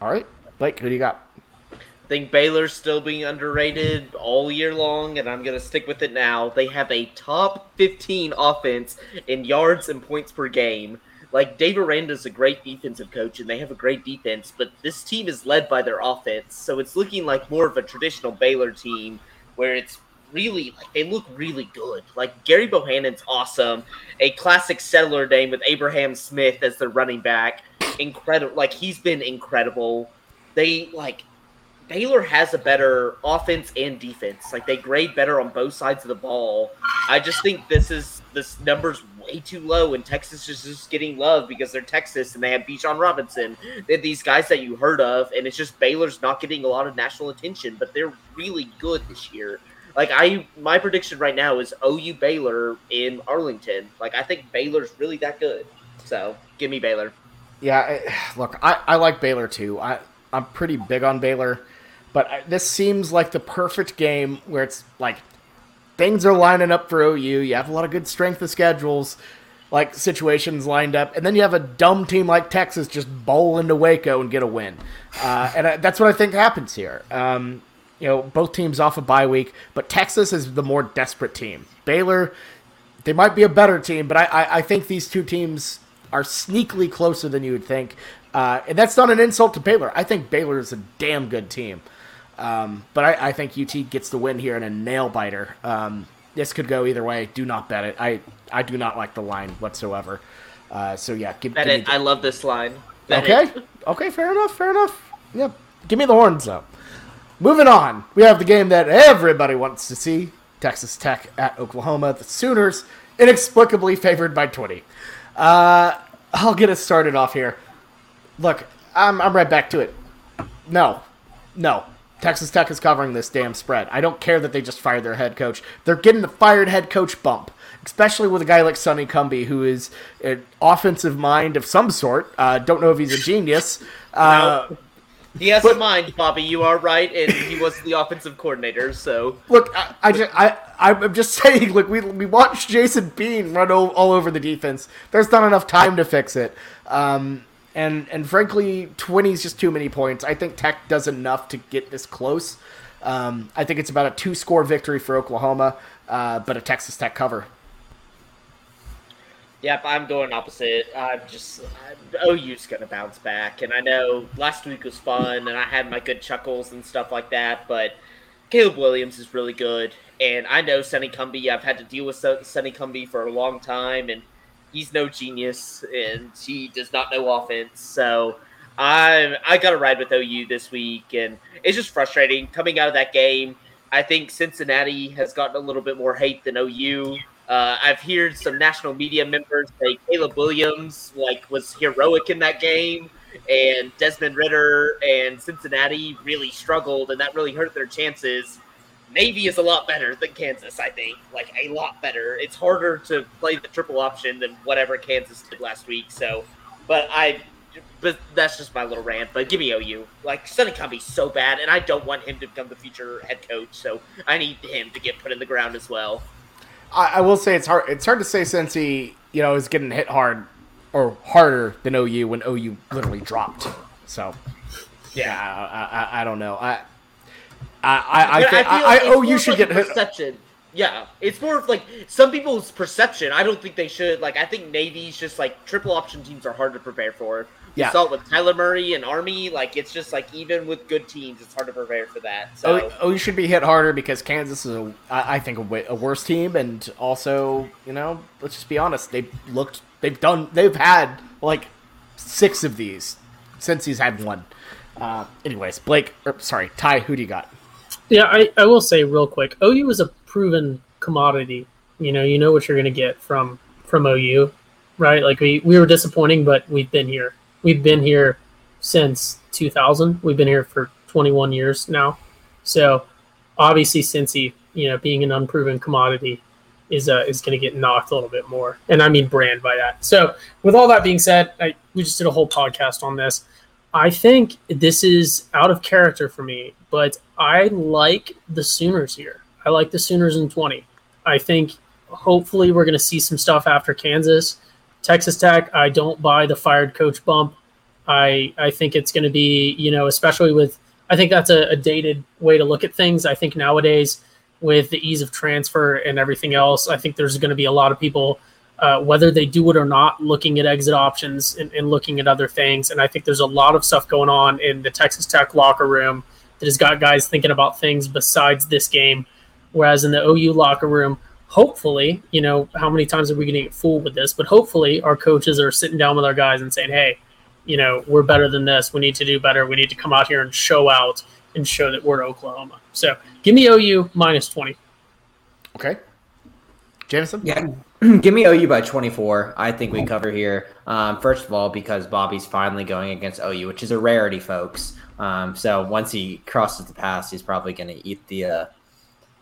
All right, Blake, who do you got? I think Baylor's still being underrated all year long, and I'm going to stick with it now. They have a top 15 offense in yards and points per game. Like, Dave Aranda's a great defensive coach, and they have a great defense, but this team is led by their offense. So it's looking like more of a traditional Baylor team where it's really, like, they look really good. Like, Gerry Bohannon's awesome. A classic settler name with Abraham Smith as their running back. Incredible. Like, he's been incredible. They, like, Baylor has a better offense and defense. Like they grade better on both sides of the ball. I just think this is this number's way too low, and Texas is just getting love because they're Texas and they have Bijan Robinson. They have these guys that you heard of, and it's just Baylor's not getting a lot of national attention, but they're really good this year. Like I, my prediction right now is OU Baylor in Arlington. Like I think Baylor's really that good. So give me Baylor. Yeah, look, I, I like Baylor too. I I'm pretty big on Baylor, but I, this seems like the perfect game where it's like things are lining up for OU. You have a lot of good strength of schedules. like situations lined up, and then you have a dumb team like Texas just bowl into Waco and get a win, uh, and I, that's what I think happens here. Um, you know, both teams off a bye week, but Texas is the more desperate team. Baylor, they might be a better team, but I, I, I think these two teams are sneakily closer than you would think. Uh, and that's not an insult to Baylor. I think Baylor is a damn good team. Um, but I, I, think UT gets the win here in a nail biter. Um, this could go either way. Do not bet it. I, I do not like the line whatsoever. Uh, so yeah, give, bet give it. The... I love this line. Bet okay. It. Okay. Fair enough. Fair enough. Yep. Give me the horns though. Moving on, we have the game that everybody wants to see: Texas Tech at Oklahoma. The Sooners inexplicably favored by 20. Uh, I'll get us started off here. Look, I'm, I'm right back to it. No, no. Texas Tech is covering this damn spread. I don't care that they just fired their head coach. They're getting the fired head coach bump, especially with a guy like Sonny Cumbie, who is an offensive mind of some sort. Uh, don't know if he's a genius. Uh, no. He has but, a mind, Bobby. You are right, and he was the offensive coordinator. So look, I, I just, I, I'm just saying. Look, we we watched Jason Bean run all, all over the defense. There's not enough time to fix it. Um, and and frankly, 20 is just too many points. I think Tech does enough to get this close. Um, I think it's about a two score victory for Oklahoma, uh, but a Texas Tech cover. Yep, I'm going opposite. I'm just I'm, OU's gonna bounce back, and I know last week was fun, and I had my good chuckles and stuff like that. But Caleb Williams is really good, and I know Sonny Cumbie. I've had to deal with Sonny Cumbie for a long time, and he's no genius, and he does not know offense. So I'm I got to ride with OU this week, and it's just frustrating coming out of that game. I think Cincinnati has gotten a little bit more hate than OU. Uh, I've heard some national media members say Caleb Williams like was heroic in that game, and Desmond Ridder and Cincinnati really struggled, and that really hurt their chances. Navy is a lot better than Kansas, I think. Like a lot better. It's harder to play the triple option than whatever Kansas did last week. So, but I, but that's just my little rant. But give me OU. Like Sonny Cumbie's so bad, and I don't want him to become the future head coach. So I need him to get put in the ground as well. I, I will say it's hard. It's hard to say since he, you know, is getting hit hard or harder than OU when OU literally dropped. So, yeah, I, I, I don't know. I I I, I, think, I, I OU should like get perception. Yeah, it's more of like some people's perception. I don't think they should. Like, I think Navy's just like triple option teams are hard to prepare for. You yeah. saw it with Kyler Murray and Army. Like, it's just like even with good teams, it's hard to prepare for that. So, oh, oh you should be hit harder because Kansas is, a, I think, a, a worse team, and also, you know, let's just be honest. They've looked, they've done, they've had like six of these since he's had one. Uh, anyways, Blake, or, sorry, Ty, who do you got? Yeah, I, I will say real quick, OU is a proven commodity. You know, you know what you're going to get from from OU, right? Like we we were disappointing, but we've been here. We've been here since 2000. We've been here for 21 years now. So obviously, Cincy, you know, being an unproven commodity, is uh, is going to get knocked a little bit more, and I mean brand by that. So with all that being said, I, we just did a whole podcast on this. I think this is out of character for me, but I like the Sooners here. I like the Sooners in 20. I think hopefully we're going to see some stuff after Kansas. Texas Tech, I don't buy the fired coach bump. I I think it's going to be, you know, especially with I think that's a, a dated way to look at things. I think nowadays with the ease of transfer and everything else, I think there's going to be a lot of people uh, whether they do it or not, looking at exit options and, and, looking at other things. And I think there's a lot of stuff going on in the Texas Tech locker room that has got guys thinking about things besides this game. Whereas in the OU locker room, hopefully, you know, how many times are we going to get fooled with this? But hopefully, our coaches are sitting down with our guys and saying, hey, you know, we're better than this. We need to do better. We need to come out here and show out and show that we're Oklahoma. So give me OU minus 20. Okay. Jameson? Yeah. Give me OU by 24. I think we cover here. Um, first of all, because Bobby's finally going against OU, which is a rarity, folks. Um, so once he crosses the pass, he's probably going to eat the, uh,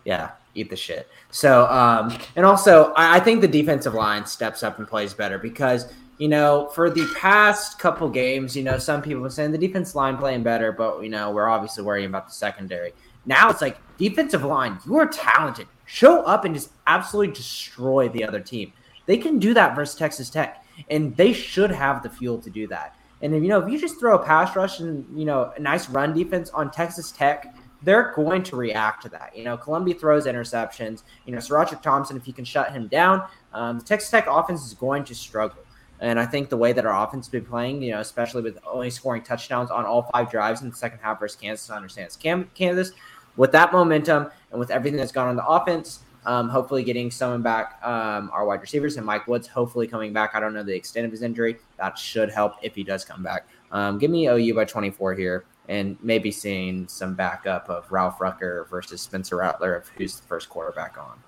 yeah, eat the shit. So, um, and also, I, I think the defensive line steps up and plays better because, you know, for the past couple games, you know, some people are saying the defense line playing better, but, you know, we're obviously worrying about the secondary. Now it's like defensive line, you are talented show up and just absolutely destroy the other team. They can do that versus Texas Tech, and they should have the fuel to do that. And if, you know, if you just throw a pass rush and you know a nice run defense on Texas Tech, they're going to react to that. You know, Colombi throws interceptions. You know, SaRodorick Thompson, if you can shut him down, um, the Texas Tech offense is going to struggle. And I think the way that our offense has been playing, you know, especially with only scoring touchdowns on all five drives in the second half versus Kansas, i understands Kansas with that momentum and with everything that's gone on the offense. Um, hopefully, getting someone back, um, our wide receivers and Mike Woods, hopefully coming back. I don't know the extent of his injury. That should help if he does come back. Um, give me OU by 24 here, and maybe seeing some backup of Ralph Rucker versus Spencer Rattler, who's the first quarterback on.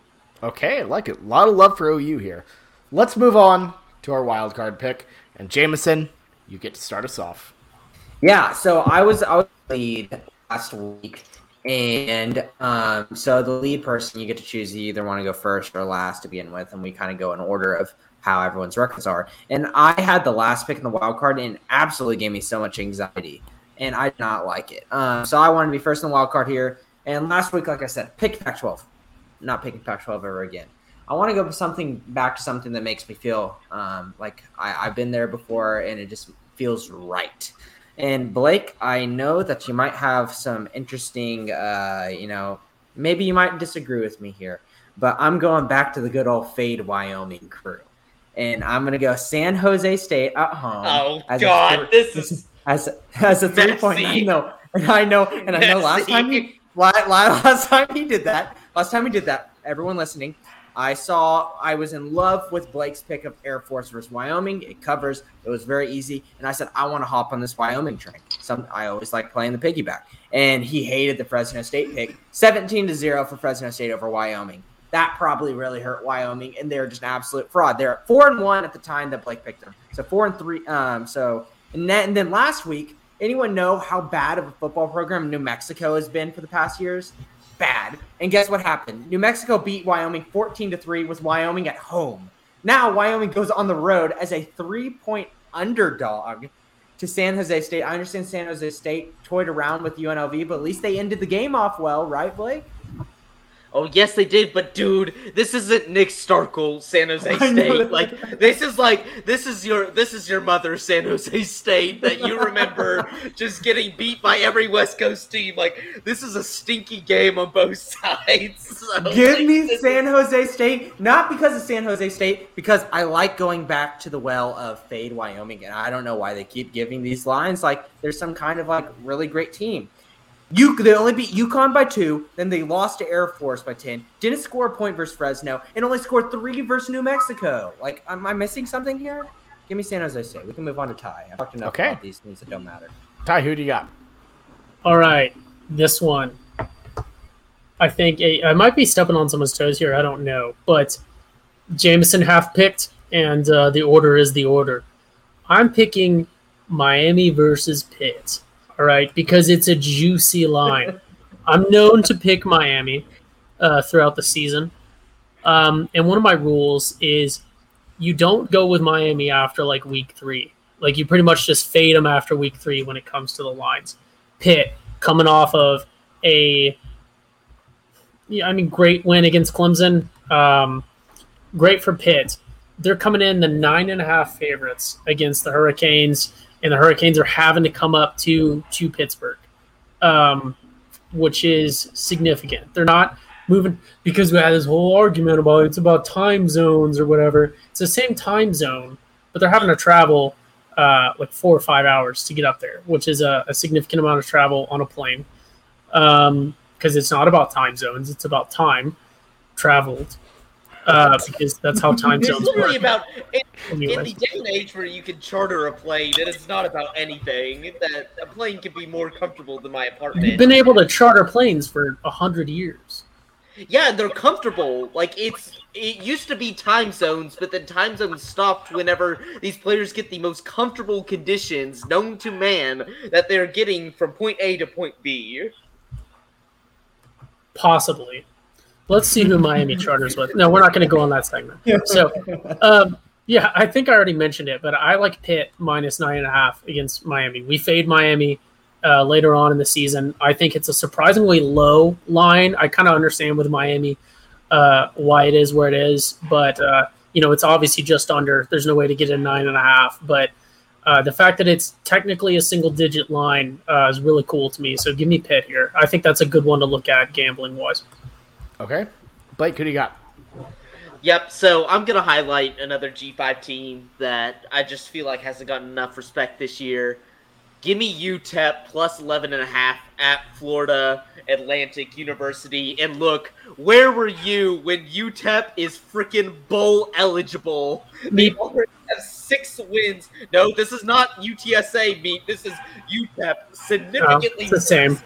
Okay, I like it. A lot of love for OU here. Let's move on to our wild card pick. And Jameson, you get to start us off. Yeah, so I was I was lead last week, and um, so the lead person you get to choose. You either want to go first or last to begin with, and we kind of go in order of how everyone's records are. And I had the last pick in the wild card, and absolutely gave me so much anxiety, and I did not like it. Um, so I wanted to be first in the wild card here. And last week, like I said, pick Pac-12, not picking Pac-12 ever again. I want to go something back to something that makes me feel um, like I, I've been there before, and it just feels right. And Blake, I know that you might have some interesting, uh, you know, maybe you might disagree with me here, but I'm going back to the good old Fade Wyoming crew, and I'm going to go San Jose State at home. Oh God, a, this is as as a three point. I know, and I know, and I know. Last time he last time he did that, last time he did that, everyone listening, I saw I was in love with Blake's pick of Air Force versus Wyoming. It covers. It was very easy, and I said I want to hop on this Wyoming train. Some I always like playing the piggyback, and he hated the Fresno State pick. Seventeen to zero for Fresno State over Wyoming. That probably really hurt Wyoming, and they're just an absolute fraud. They're four and one at the time that Blake picked them. So four and three. Um. So and then, and then last week, anyone know how bad of a football program New Mexico has been for the past years? Bad. And guess what happened? New Mexico beat Wyoming 14 to 3 with Wyoming at home. Now Wyoming goes on the road as a 3-point underdog to San Jose State. I understand San Jose State toyed around with UNLV, but at least they ended the game off well, right, Blake? Oh yes, they did. But dude, this isn't Nick Starkel, San Jose State. Like this is like this is your this is your mother, San Jose State, that you remember just getting beat by every West Coast team. Like this is a stinky game on both sides. So, Give like, me San Jose State, not because of San Jose State, because I like going back to the well of Fade, Wyoming, and I don't know why they keep giving these lines. Like there's some kind of like really great team. You they only beat UConn by two, then they lost to Air Force by ten. Didn't score a point versus Fresno, and only scored three versus New Mexico. Like, am I missing something here? Give me San Jose State. We can move on to Ty. I talked enough okay. about these things that don't matter. Ty, who do you got? All right, this one. I think a, I might be stepping on someone's toes here. I don't know, but Jameson half picked, and uh, the order is the order. I'm picking Miami versus Pitt all right, because it's a juicy line. I'm known to pick Miami uh, throughout the season. Um, and one of my rules is you don't go with Miami after like week three. Like you pretty much just fade them after week three when it comes to the lines. Pitt coming off of a, yeah, I mean, great win against Clemson. Um, great for Pitt. They're coming in the nine and a half favorites against the Hurricanes and the Hurricanes are having to come up to to Pittsburgh, um, which is significant. They're not moving because we had this whole argument about it's about time zones or whatever. It's the same time zone, but they're having to travel uh, like four or five hours to get up there, which is a, a significant amount of travel on a plane. Because um, it's not about time zones; it's about time traveled uh, because that's how time zones it's work. About in, in, the day and age where you can charter a plane, it is not about anything. That a plane can be more comfortable than my apartment. You've been able to charter planes for a hundred years. Yeah, they're comfortable. Like it's it used to be time zones, but then time zones stopped whenever these players get the most comfortable conditions known to man that they're getting from point A to point B. Possibly. Let's see who Miami charters with. No, we're not going to go on that segment. So, um, yeah, I think I already mentioned it, but I like Pitt minus nine and a half against Miami. We fade Miami uh, later on in the season. I think it's a surprisingly low line. I kind of understand with Miami uh, why it is where it is, but uh, you know, it's obviously just under. There's no way to get a nine and a half, but uh, the fact that it's technically a single digit line uh, is really cool to me. So give me Pitt here. I think that's a good one to look at gambling wise. Okay. Blake, who do you got? Yep, so I'm going to highlight another G5 team that I just feel like hasn't gotten enough respect this year. Give me UTEP plus 11 and a half at Florida Atlantic University. And look, where were you when UTEP is freaking bowl eligible? They already have six wins. No, this is not UTSA meet. This is UTEP. Significantly it's the same.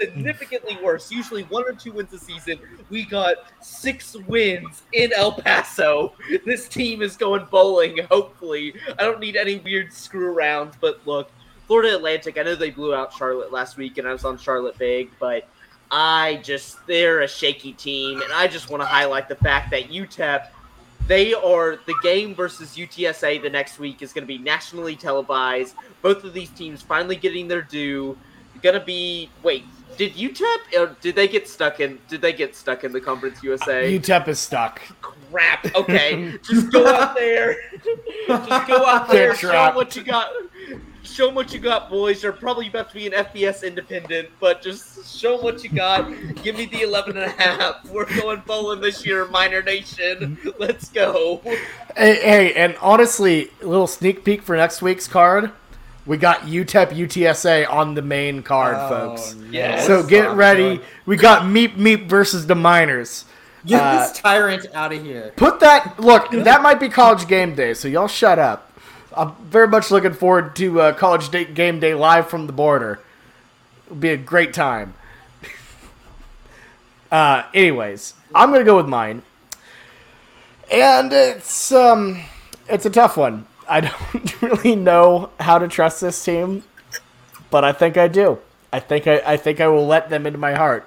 Significantly worse. Usually one or two wins a season. We got six wins in El Paso. This team is going bowling, hopefully. I don't need any weird screw arounds, but look, Florida Atlantic, I know they blew out Charlotte last week and I was on Charlotte big, but I just they're a shaky team, and I just want to highlight the fact that UTEP they are the game versus UTSA the next week is going to be nationally televised. Both of these teams finally getting their due. Going to be wait, did UTEP or did they get stuck in? Did they get stuck in the Conference USA? UTEP uh, is stuck. Crap. Okay, just go out there. just go out there. Show what you got. Show what you got, boys. You're probably about to be an FBS independent, but just show what you got. Give me the 11 and a half. We're going bowling this year, Miner Nation. Let's go. Hey, hey, and honestly, a little sneak peek for next week's card. We got UTEP UTSA on the main card, Oh, folks. Yes. So get ready. We got Meep Meep versus the Miners. Get Uh, this tyrant out of here. Put that. Look, that might be college game day, so y'all shut up. I'm very much looking forward to uh, college day, game day live from the border. It'll be a great time. uh, anyways, I'm gonna go with mine, and it's um, it's a tough one. I don't really know how to trust this team, but I think I do. I think I, I think I will let them into my heart.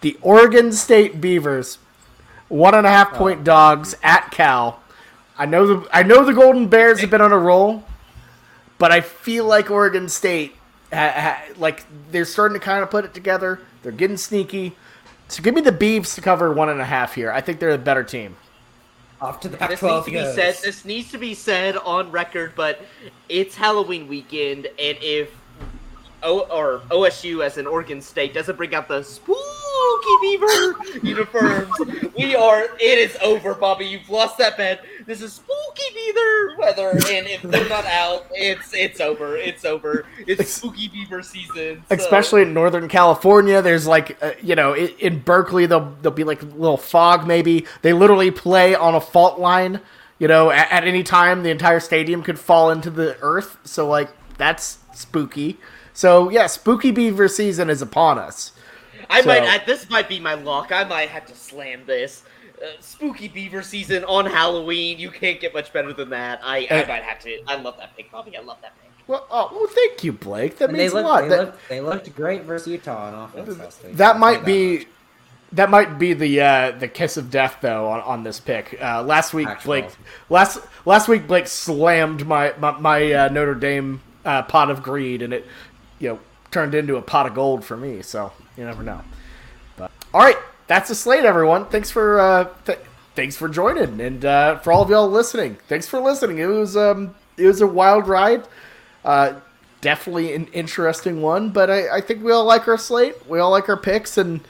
The Oregon State Beavers one and a half point oh. dogs at Cal. I know the I know the Golden Bears have been on a roll, but I feel like Oregon State, ha, ha, like they're starting to kind of put it together. They're getting sneaky. So give me the Beavs to cover one and a half here. I think they're a better team. Off to the This Pac-12 needs to be said. This needs to be said on record, but it's Halloween weekend, and if O or OSU as an Oregon State doesn't bring out the spooky beaver uniforms, we are. It is over, Bobby. You've lost that bet. This is spooky beaver weather, and if they're not out, it's it's over. It's over. It's spooky beaver season. so- Especially in Northern California, there's like uh, you know in, in Berkeley they'll there'll be like a little fog maybe. They literally play on a fault line. You know, at, at any time the entire stadium could fall into the earth. So like that's spooky. So yeah, spooky beaver season is upon us. I So- might. I, this might be my luck. I might have to slam this. Uh, spooky beaver season on Halloween. You can't get much better than that. I, I Eh. might have to. I love that pick, Bobby. I love that pick. Well, oh, well thank you, Blake. That And they means a lot. they, That, looked, they looked great versus Utah on offense last that might say be that might be the uh, the kiss of death though on, on this pick. Uh, last week Actual. Blake last last week Blake slammed my my, my uh, Notre Dame uh, pot of greed and it you know turned into a pot of gold for me. So you never know. But all right, that's the slate, everyone. Thanks for uh, th- thanks for joining and uh, for all of y'all listening. Thanks for listening. It was um it was a wild ride. Uh, definitely an interesting one, but I, I think we all like our slate. We all like our picks, and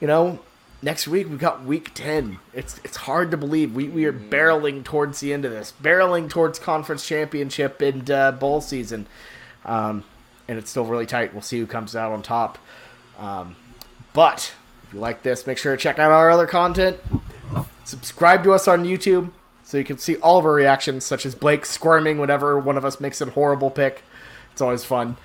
you know, next week we got week ten. It's it's hard to believe we, we are barreling towards the end of this, barreling towards conference championship and uh, bowl season, um, and it's still really tight. We'll see who comes out on top. Um, but you like this, make sure to check out our other content. Subscribe to us on YouTube so you can see all of our reactions, such as Blake squirming whenever one of us makes a horrible pick. It's always fun.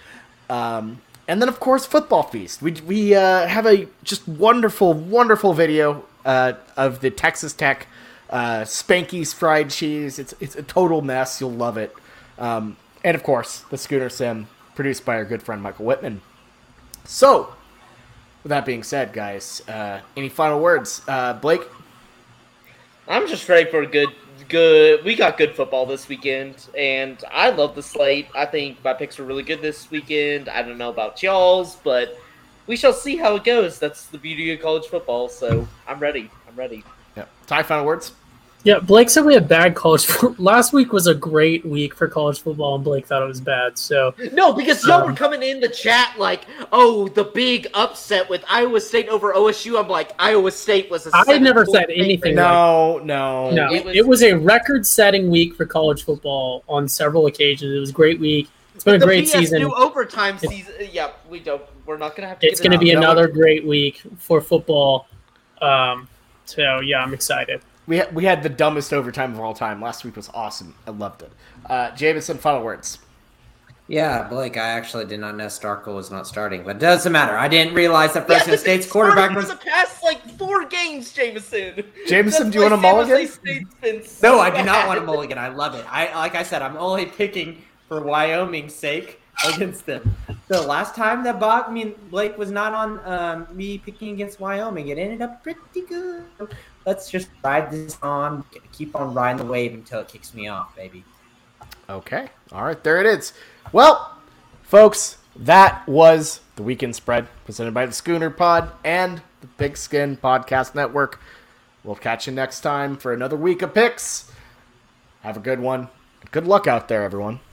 Um, and then, of course, Football Feast. We, we uh, have a just wonderful, wonderful video uh, of the Texas Tech uh, Spanky's fried cheese. It's, it's a total mess. You'll love it. Um, and, of course, the Schooner Sim, produced by our good friend Michael Whitman. So, with that being said, guys, uh, any final words? Uh, Blake? I'm just ready for a good, good. We got good football this weekend, and I love the slate. I think my picks were really good this weekend. I don't know about y'all's, but we shall see how it goes. That's the beauty of college football. So I'm ready. I'm ready. Yeah. Ty, final words? Yeah, Blake said we had bad college. Last week was a great week for college football, and Blake thought it was bad. So No, because y'all were Um, coming in the chat like, "Oh, the big upset with Iowa State over OSU." I'm like, Iowa State was a. I never said favorite. anything No, no. no, it it was- was, a record-setting week for college football on several occasions. It was a great week. It's been a great BS season. New overtime season. Yeah, we don't. We're not gonna have to. It's going to into be another great week for football. Um, so yeah, I'm excited. We had, we had the dumbest overtime of all time. Last week was awesome. I loved it. Uh, Jameson, final words. Yeah, Blake, I actually did not know Starkle was not starting, but it doesn't matter. I didn't realize that Yeah, Fresno but State's quarterback was. for the past like four games, Jameson. Jameson, That's do you want a mulligan? State's so No, I do not want a mulligan. I love it. I like I said, I'm only picking for Wyoming's sake against them. The last time that Bob, I mean Blake was not on um, me picking against Wyoming. It ended up pretty good. Let's just ride this on, keep on riding the wave until it kicks me off, baby. Okay. All right. There it is. Well, folks, that was the weekend spread presented by the Schooner Pod and the Big Skin Podcast Network. We'll catch you next time for another week of picks. Have a good one. Good luck out there, everyone.